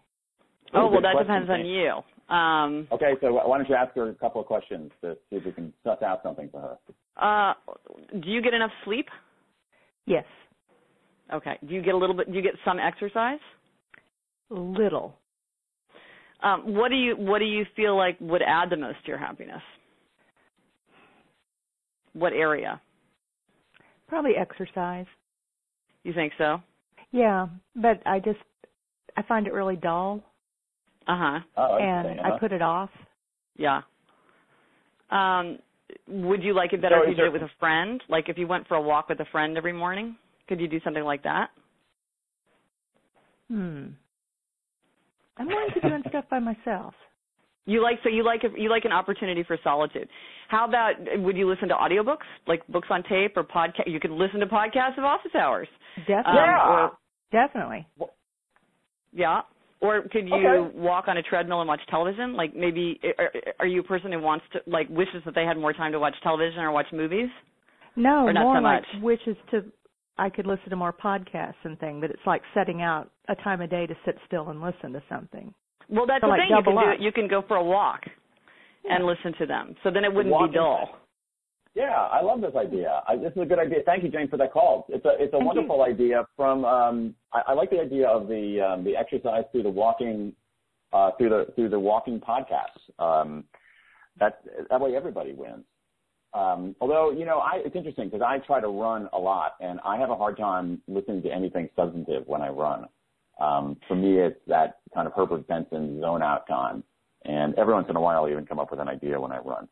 Oh, well, that depends on you. Um, okay, so why don't you ask her a couple of questions to see if we can suss out something for her? Uh, do you get enough sleep? Yes. Okay. Do you get a little bit? Do you get some exercise? Little. Um, what do you What do you feel like would add the most to your happiness? What area? Probably exercise. You think so? Yeah, but I just I find it really dull. Uh-huh. Oh, and uh-huh. I put it off. Yeah. Um, would you like it better So if you is did it with a friend? Like if you went for a walk with a friend every morning? Could you do something like that? Hmm. I'm more into doing stuff by myself. You like so you like you like an opportunity for solitude. How about would you listen to audiobooks, like books on tape or podcast? You could listen to podcasts of office hours. Definitely. Um, or Definitely. yeah. Or could you Okay. walk on a treadmill and watch television? Like maybe are, are you a person who wants to like wishes that they had more time to watch television or watch movies? No, Or not more so like much? wishes to I could listen to more podcasts and things, but it's like setting out a time of day to sit still and listen to something. Well, that's So, the like, thing. You can double do You can go for a walk and listen to them. So then it wouldn't Walking- be dull. Yeah, I love this idea. I, this is a good idea. Thank you, Jane, for that call. It's a it's a Thank wonderful idea. From um, I, I like the idea of the um, the exercise through the walking uh, through the through the walking podcasts. Um, that that way everybody wins. Um, although you know, I, it's interesting because I try to run a lot, and I have a hard time listening to anything substantive when I run. Um, for me, it's that kind of Herbert Benson zone out time, and every once in a while, I even come up with an idea when I run.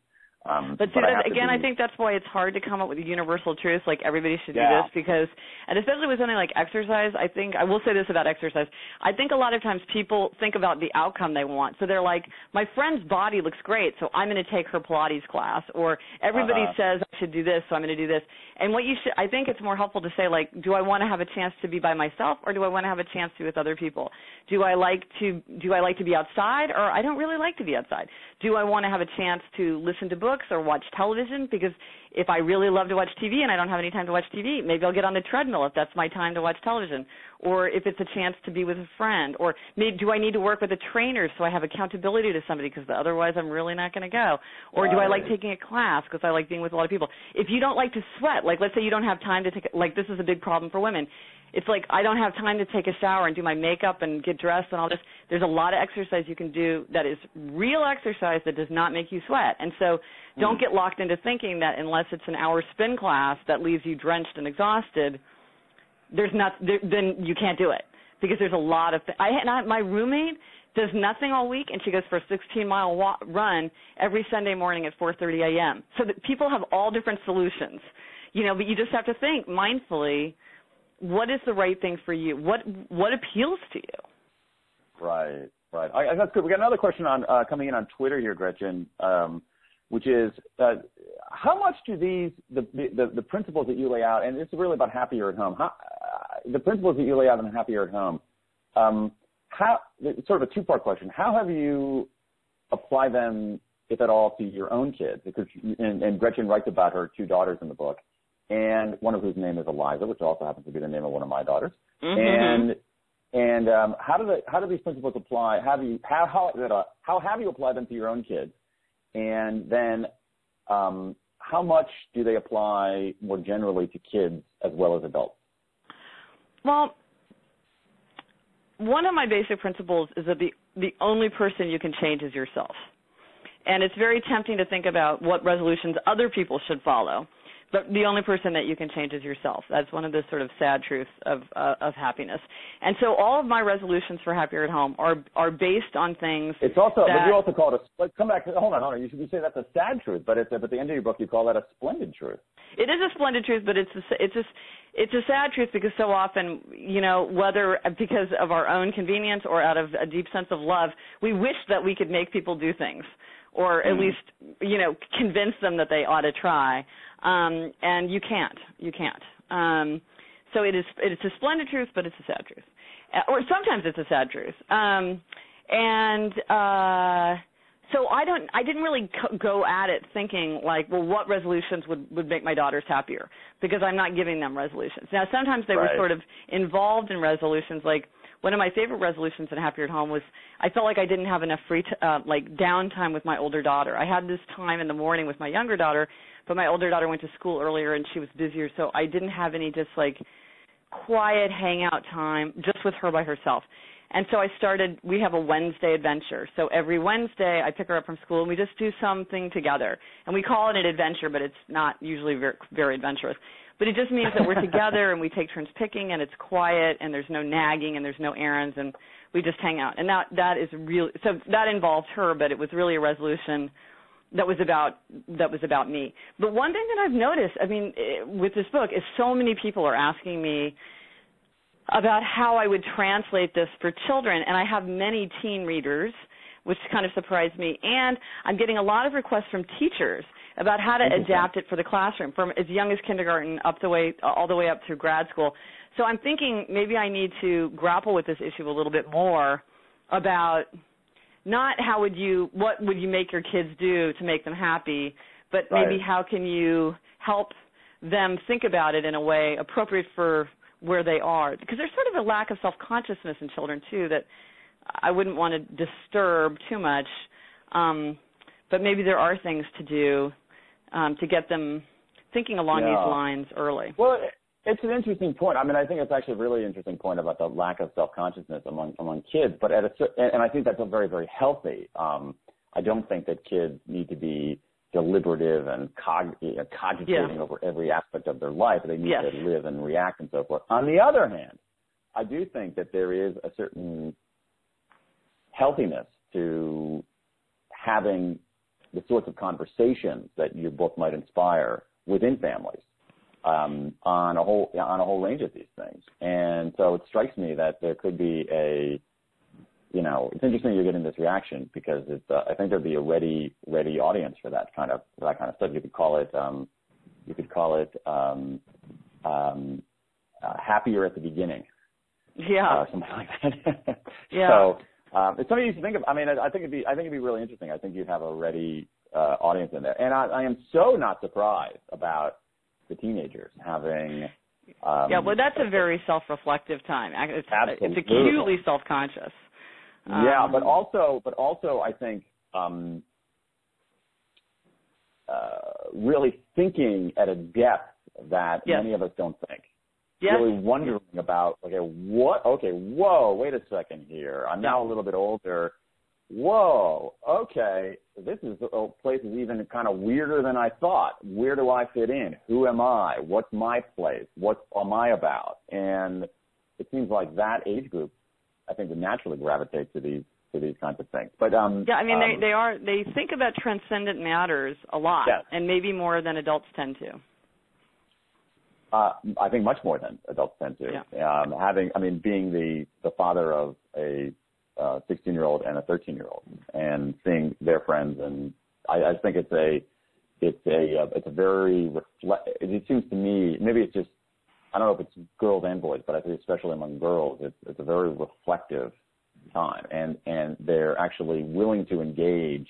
Um, But see, I again, be- I think that's why it's hard to come up with a universal truth. Like everybody should do this because, and especially with something like exercise, I think I will say this about exercise. I think a lot of times people think about the outcome they want. So they're like, my friend's body looks great, so I'm going to take her Pilates class, or everybody Uh-huh. says I should do this, so I'm going to do this. And what you should, I think it's more helpful to say like, do I want to have a chance to be by myself, or do I want to have a chance to be with other people? Do I like to do I like to be outside, or I don't really like to be outside? Do I want to have a chance to listen to books or watch television? Because if I really love to watch TV and I don't have any time to watch TV, maybe I'll get on the treadmill if that's my time to watch television. Or if it's a chance to be with a friend. Or maybe, do I need to work with a trainer so I have accountability to somebody because otherwise I'm really not going to go? Or do I like taking a class because I like being with a lot of people? If you don't like to sweat, like let's say you don't have time to take, like this is a big problem for women. It's like I don't have time to take a shower and do my makeup and get dressed and all this. There's a lot of exercise you can do that is real exercise that does not make you sweat. And so don't Mm. get locked into thinking that unless it's an hour spin class that leaves you drenched and exhausted, there's not there, then you can't do it because there's a lot of th- I and I, my roommate does nothing all week and she goes for a 16 mile wa- run every Sunday morning at 4:30 a.m. So that people have all different solutions. You know, but you just have to think mindfully what is the right thing for you? What what appeals to you? Right, right. I, that's good. We got another question on uh, coming in on Twitter here, Gretchen, um, which is uh, how much do these the, the the principles that you lay out, and it's really about happier at home. How, uh, the principles that you lay out in happier at home. Um, how sort of a two part question. How have you applied them, if at all, to your own kids? Because and, and Gretchen writes about her two daughters in the book, and one of whose name is Eliza, which also happens to be the name of one of my daughters. Mhm. And and um, how do the how do these principles apply? Have you how how how have you applied them to your own kids? And then um, how much do they apply more generally to kids as well as adults? Well, one of my basic principles is that the the only person you can change is yourself. And it's very tempting to think about what resolutions other people should follow. But the only person that you can change is yourself. That's one of the sort of sad truths of uh, of happiness. And so all of my resolutions for happier at home are are based on things It's also, but you also call it a. Let's come back. Hold on, hold on. You should you say that's a sad truth, but it's, at the end of your book you call that a splendid truth. It is a splendid truth, but it's a, it's a, it's a sad truth because so often, you know, whether because of our own convenience or out of a deep sense of love, we wish that we could make people do things, or at Mm. least, you know, convince them that they ought to try. Um, and you can't, you can't. Um, so it is, it's a splendid truth, but it's a sad truth, Uh, or sometimes it's a sad truth. Um, and uh so I don't I didn't really go at it thinking like well what resolutions would would make my daughters happier because I'm not giving them resolutions. Now sometimes they right. were sort of involved in resolutions like one of my favorite resolutions in Happier at Home was I felt like I didn't have enough free t- uh, like downtime with my older daughter. I had this time in the morning with my younger daughter, but my older daughter went to school earlier and she was busier, so I didn't have any just like quiet hangout time just with her by herself. And so I started, we have a Wednesday adventure. So every Wednesday I pick her up from school and we just do something together. And we call it an adventure, but it's not usually very, very adventurous. But it just means that we're together and we take turns picking and it's quiet and there's no nagging and there's no errands and we just hang out. And that, that is really, so that involved her, but it was really a resolution that was about that was about me. But one thing that I've noticed, I mean, eh, with this book, is so many people are asking me about how I would translate this for children, and I have many teen readers, which kind of surprised me. And I'm getting a lot of requests from teachers about how to adapt it for the classroom, from as young as kindergarten up the way all the way up through grad school. So I'm thinking maybe I need to grapple with this issue a little bit more about not how would you what would you make your kids do to make them happy, but maybe right. how can you help them think about it in a way appropriate for where they are because there's sort of a lack of self-consciousness in children too that I wouldn't want to disturb too much um but maybe there are things to do um to get them thinking along yeah. these lines early. Well, it's an interesting point. I mean, I think it's actually a really interesting point about the lack of self-consciousness among among kids. But at a and I think that's a very very healthy. Um, I don't think that kids need to be deliberative and cog- cogitating yeah. over every aspect of their life. They need yes. to live and react and so forth. On the other hand, I do think that there is a certain healthiness to having the sorts of conversations that your book might inspire within families um, on a whole on a whole range of these things. And so it strikes me that there could be a you know, it's interesting you're getting this reaction because it's, uh, I think there'd be a ready, ready audience for that kind of, for that kind of stuff. You could call it, um, you could call it, um, um, uh, happier at the beginning. Yeah. Uh, something like that. yeah. So, um, it's something you should think of. I mean, I, I think it'd be, I think it'd be really interesting. I think you'd have a ready, uh, audience in there. And I, I am so not surprised about the teenagers having, um, yeah, well, that's a very self-reflective time. It's, absolutely. it's acutely self-conscious. Um, yeah, but also, but also, I think um, uh, really thinking at a depth that yes. many of us don't think. Yes. Really wondering about, okay, what? Okay, whoa, wait a second here. I'm now a little bit older. Whoa, okay, this is a place is even kind of weirder than I thought. Where do I fit in? Who am I? What's my place? What am I about? And it seems like that age group I think would naturally gravitate to these to these kinds of things. But um, yeah, I mean um, they they are they think about transcendent matters a lot, yes. and maybe more than adults tend to. Uh, I think much more than adults tend to. Yeah. Um, having, I mean, being the the father of a 16 uh, year old and a 13 year old, and seeing their friends, and I, I think it's a it's a uh, it's a very reflect. It seems to me maybe it's just I don't know if it's girls and boys, but I think especially among girls, it's, it's a very reflective time, and and they're actually willing to engage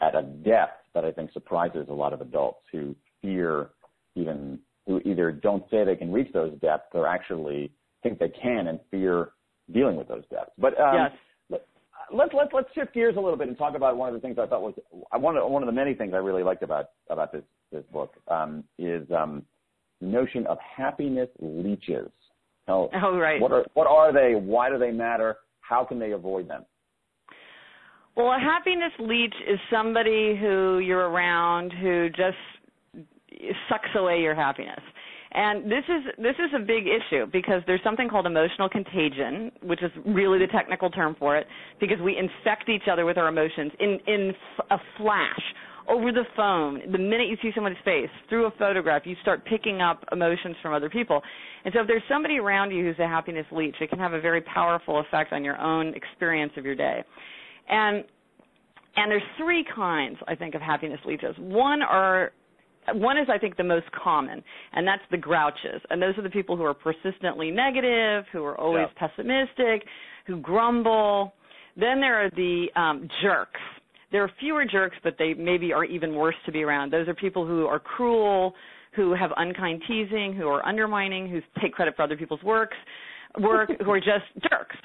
at a depth that I think surprises a lot of adults who fear even who either don't say they can reach those depths or actually think they can and fear dealing with those depths. But um, yes. Let's let's let's shift gears a little bit and talk about one of the things I thought was one of one of the many things I really liked about about this this book um, is um, the notion of happiness leeches. Now, oh, right. What are, what are they? Why do they matter? How can they avoid them? Well, a happiness leech is somebody who you're around who just sucks away your happiness. And this is this is a big issue because there's something called emotional contagion, which is really the technical term for it, because we infect each other with our emotions in in a flash over the phone, the minute you see someone's face, through a photograph, you start picking up emotions from other people. And so if there's somebody around you who's a happiness leech, it can have a very powerful effect on your own experience of your day. And and there's three kinds, I think, of happiness leeches. One are one is I think the most common, and that's the grouches. And those are the people who are persistently negative, who are always pessimistic, who grumble, Then there are the um, jerks. There are fewer jerks, but they maybe are even worse to be around. Those are people who are cruel, who have unkind teasing, who are undermining, who take credit for other people's works, work, who are just jerks.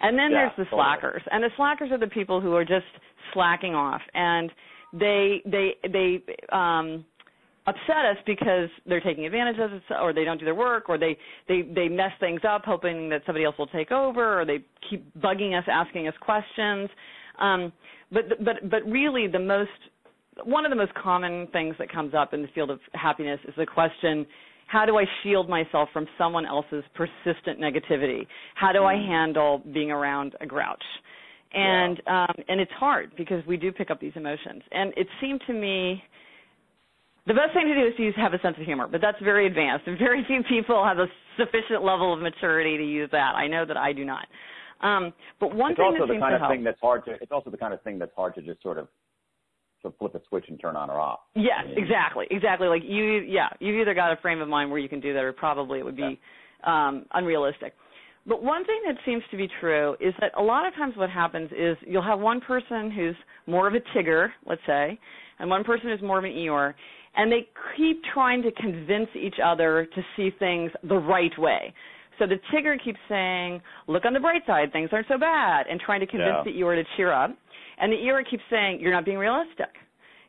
And then Yeah, there's the totally. slackers, and the slackers are the people who are just slacking off, and they they they um, upset us because they're taking advantage of us, or they don't do their work, or they they they mess things up, hoping that somebody else will take over, or they keep bugging us, asking us questions. Um, but but but really, the most one of the most common things that comes up in the field of happiness is the question how do I shield myself from someone else's persistent negativity? How do I handle being around a grouch? And um, and it's hard because we do pick up these emotions. And it seemed to me the best thing to do is to use, have a sense of humor, but that's very advanced, and very few people have a sufficient level of maturity to use that. I know that I do not. Um, but one it's thing also that the kind of help. thing that's hard to. It's also the kind of thing that's hard to just sort of, of flip a switch and turn on or off. Yes, Yeah. exactly, exactly. Like you, yeah, you've either got a frame of mind where you can do that, or probably it would be um, unrealistic. But one thing that seems to be true is that a lot of times what happens is you'll have one person who's more of a Tigger, let's say, and one person who's more of an Eeyore, and they keep trying to convince each other to see things the right way. So the Tigger keeps saying, "Look on the bright side, things aren't so bad," and trying to convince Yeah. the Eeyore to cheer up. And the Eeyore keeps saying, "You're not being realistic.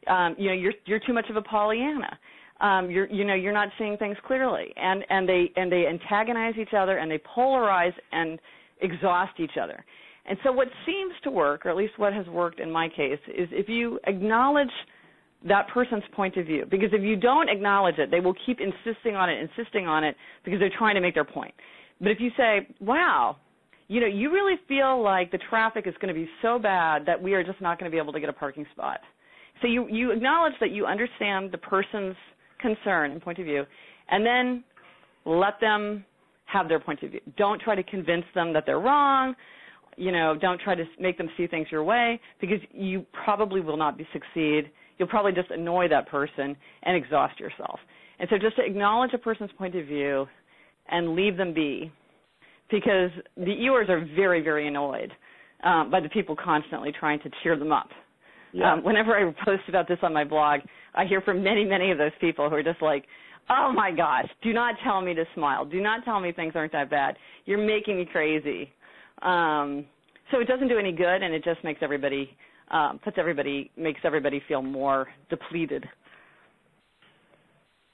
Um, you know, you're you're too much of a Pollyanna. Um, you're you know you're not seeing things clearly." And and they and they antagonize each other and they polarize and exhaust each other. And so what seems to work, or at least what has worked in my case, is if you acknowledge that person's point of view. Because if you don't acknowledge it, they will keep insisting on it, insisting on it, because they're trying to make their point. But if you say, wow, you know, you really feel like the traffic is going to be so bad that we are just not going to be able to get a parking spot. So you, you acknowledge that you understand the person's concern and point of view, and then let them have their point of view. Don't try to convince them that they're wrong. You know, don't try to make them see things your way because you probably will not be succeed. You'll probably just annoy that person and exhaust yourself. And so just to acknowledge a person's point of view and leave them be because the Eeyores are very, very annoyed um, by the people constantly trying to cheer them up. Yeah. Um, whenever I post about this on my blog, I hear from many, many of those people who are just like, "Oh my gosh, do not tell me to smile. Do not tell me things aren't that bad. You're making me crazy." Um, so it doesn't do any good, and it just makes everybody um, puts everybody makes everybody feel more depleted.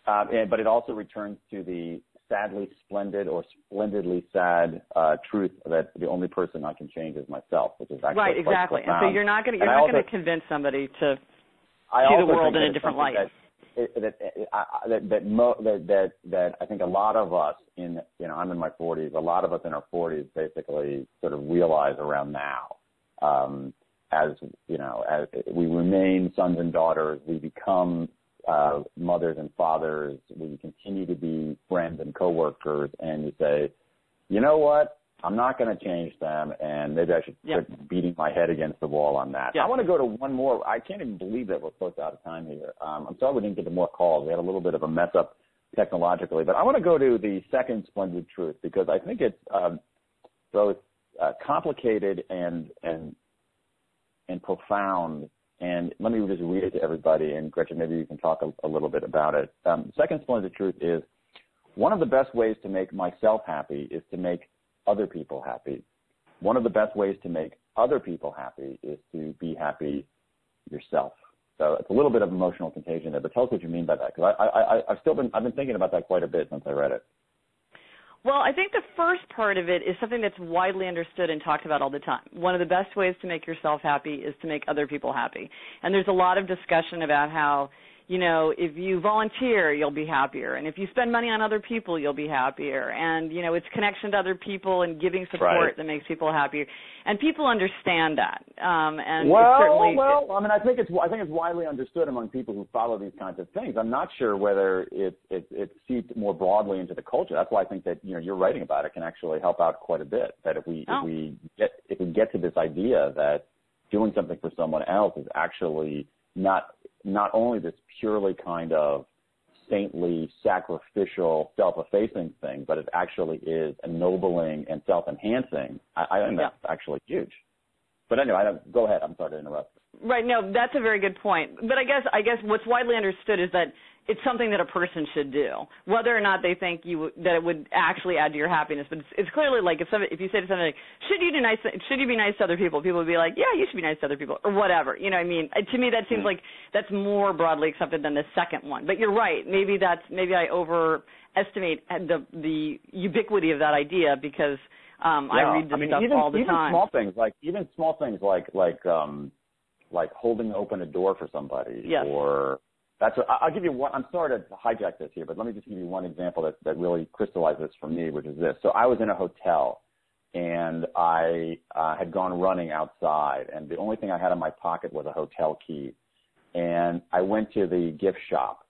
Um, and, but it also returns to the sadly splendid or splendidly sad uh, truth that the only person I can change is myself, which is actually right, exactly. And so you're not going to you're I not going to convince somebody to I see the world in a different light. That, that, I- that that mo- that that that I think a lot of us in you know I'm in my 40s. A lot of us in our 40s basically sort of realize around now, um, as you know, as we remain sons and daughters, we become uh, mothers and fathers. We continue to be friends and coworkers, and you say, you know what? I'm not going to change them, and maybe I should Yeah. quit beating my head against the wall on that. Yeah. I want to go to one more. I can't even believe that we're close out of time here. Um, I'm sorry we didn't get to more calls. We had a little bit of a mess up technologically, but I want to go to the second splendid truth because I think it's um, both uh, complicated and and and profound. And let me just read it to everybody. And Gretchen, maybe you can talk a, a little bit about it. Um, second splendid truth is one of the best ways to make myself happy is to make other people happy. One of the best ways to make other people happy is to be happy yourself. So it's a little bit of emotional contagion there, but tell us what you mean by that, because I, I, I, I've still been, I've been thinking about that quite a bit since I read it. Well, I think the first part of it is something that's widely understood and talked about all the time. One of the best ways to make yourself happy is to make other people happy. And there's a lot of discussion about how, you know, if you volunteer, you'll be happier. And if you spend money on other people, you'll be happier. And, you know, it's connection to other people and giving support Right. that makes people happier. And people understand that. Um, and well, certainly, well, I mean, I think it's I think it's widely understood among people who follow these kinds of things. I'm not sure whether it it it seeped more broadly into the culture. That's why I think that you know you're writing about it can actually help out quite a bit. That if we Oh. if we get if we get to this idea that doing something for someone else is actually not not only this purely kind of saintly, sacrificial, self-effacing thing, but it actually is ennobling and self-enhancing. I, I think Yeah. that's actually huge. But anyway, I don't, go ahead. I'm sorry to interrupt. Right. No, that's a very good point. But I guess I guess what's widely understood is that it's something that a person should do, whether or not they think you that it would actually add to your happiness. But it's, it's clearly like if somebody, if you say to somebody, like, "Should you do nice? Should you be nice to other people?" People would be like, "Yeah, you should be nice to other people," or whatever. You know, what I mean, to me that seems like that's more broadly accepted than the second one. But you're right. Maybe that's maybe I overestimate the the ubiquity of that idea because um yeah. I read this I mean, stuff even, all the even time. small things like even small things like like um like holding open a door for somebody yes. or that's what, I'll give you one. I'm sorry to hijack this here, but let me just give you one example that that really crystallizes this for me, which is this. So I was in a hotel, and I uh, had gone running outside, and the only thing I had in my pocket was a hotel key, and I went to the gift shop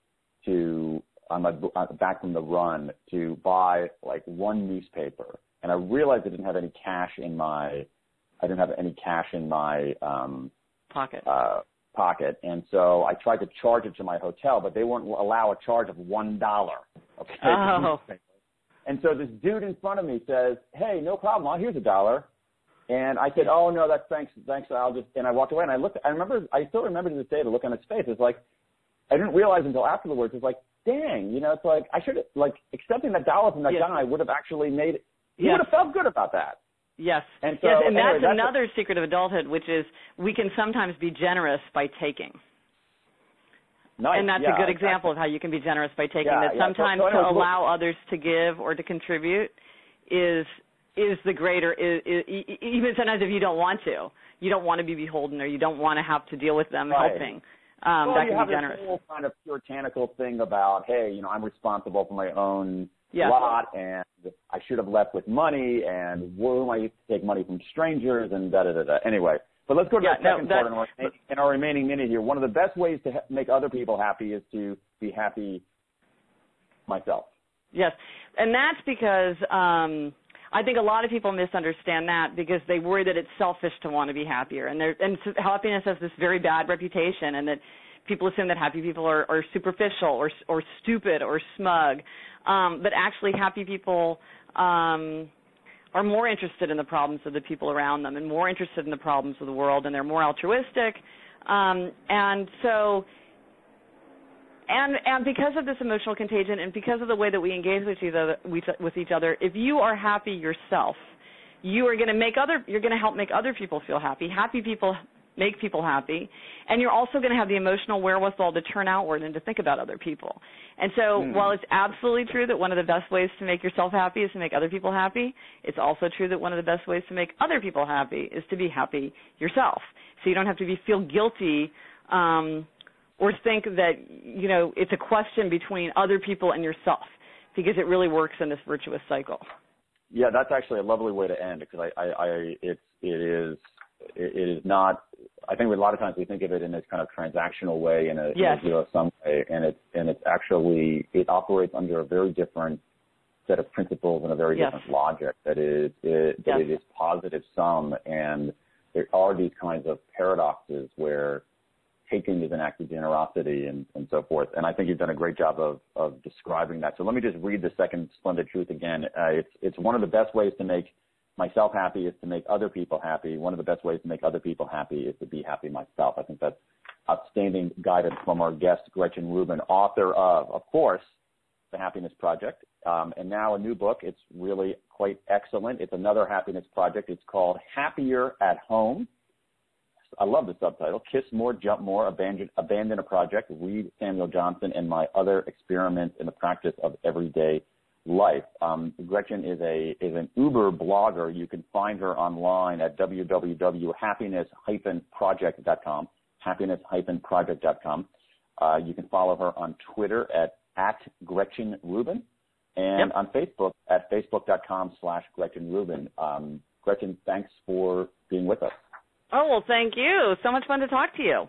to on my uh, back from the run to buy like one newspaper, and I realized I didn't have any cash in my I didn't have any cash in my um pocket. Uh, pocket, and so I tried to charge it to my hotel, but they wouldn't allow a charge of one dollar. Okay. Oh. And so this dude in front of me says, "Hey, no problem. Well, here's a dollar." And I said, "Oh no, that's thanks, thanks. I'll just." And I walked away, and I looked. I remember. I still remember to this day the look on his face. It's like I didn't realize until afterwards. It's like, dang, you know, it's like I should have like accepting that dollar from that yes. guy would have actually made. It He yes. would have felt good about that. Yes. And so, yes, and anyway, that's, that's another a, secret of adulthood, which is we can sometimes be generous by taking. Nice. And that's yeah, a good exactly. example of how you can be generous by taking. Yeah, that yeah. sometimes so, so to allow others to give or to contribute is is the greater is, is, even sometimes if you don't want to, you don't want to be beholden or you don't want to have to deal with them right. helping. Um, well, that can be generous. this whole kind of puritanical thing about, hey, you know, I'm responsible for my own lot, and I should have left with money, and who am I to take money from strangers, and da da da da. Anyway, but let's go to yeah, the second no, part in our, in our remaining minute here. One of the best ways to ha- make other people happy is to be happy myself. Yes, and that's because um, I think a lot of people misunderstand that because they worry that it's selfish to want to be happier, and and happiness has this very bad reputation, and that people assume that happy people are, are superficial or or stupid or smug, um, but actually happy people um, are more interested in the problems of the people around them and more interested in the problems of the world, and they're more altruistic, um, and so and and because of this emotional contagion and because of the way that we engage with each other with each other if you are happy yourself you are going to make other you're going to help make other people feel happy. Happy people make people happy and you're also going to have the emotional wherewithal to turn outward and to think about other people and so mm. while it's absolutely true that one of the best ways to make yourself happy is to make other people happy it's also true that one of the best ways to make other people happy is to be happy yourself so you don't have to be feel guilty um or think that you know it's a question between other people and yourself because it really works in this virtuous cycle. Yeah, that's actually a lovely way to end because I, I, I it's it is it is not. I think a lot of times we think of it in this kind of transactional way in a, yes. a zero sum way, and it's and it's actually it operates under a very different set of principles and a very yes. different logic that is it, yes. that it is positive sum and there are these kinds of paradoxes where taking is an act of generosity and, and so forth. And I think you've done a great job of, of describing that. So let me just read the second splendid truth again. Uh, it's, it's one of the best ways to make myself happy is to make other people happy. One of the best ways to make other people happy is to be happy myself. I think that's outstanding guidance from our guest, Gretchen Rubin, author of, of course, The Happiness Project. Um, and now a new book. It's really quite excellent. It's another happiness project. It's called Happier at Home I love the subtitle. Kiss more, jump more, abandon, abandon a project. Read Samuel Johnson and my other experiments in the practice of everyday life. Um, Gretchen is a is an Uber blogger. You can find her online at www.happiness-project.com. Happiness-project.com. Uh, you can follow her on Twitter at at Gretchen Rubin and yep. on Facebook at facebook.com slash Gretchen Rubin. Um, Gretchen, thanks for being with us. Oh, well, thank you. So much fun to talk to you.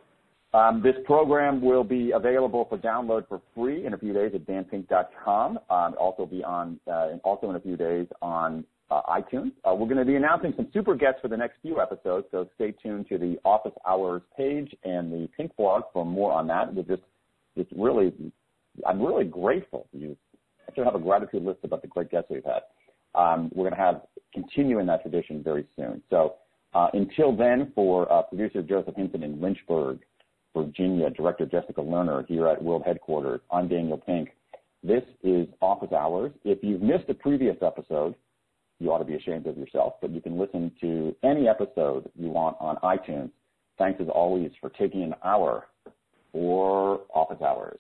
Um, this program will be available for download for free in a few days at danpink.com. Um, also be on, uh, also in a few days on uh, iTunes. Uh, we're going to be announcing some super guests for the next few episodes, so stay tuned to the Office Hours page and the Pink blog for more on that. We're just, it's really, I'm really grateful. To you, I should have a gratitude list about the great guests we've had. Um, we're going to have continue in that tradition very soon. So Uh, until then, for uh, producer Joseph Hinton in Lynchburg, Virginia, director Jessica Lerner here at World Headquarters, I'm Daniel Pink. This is Office Hours. If you've missed a previous episode, you ought to be ashamed of yourself, but you can listen to any episode you want on iTunes. Thanks as always for taking an hour for Office Hours.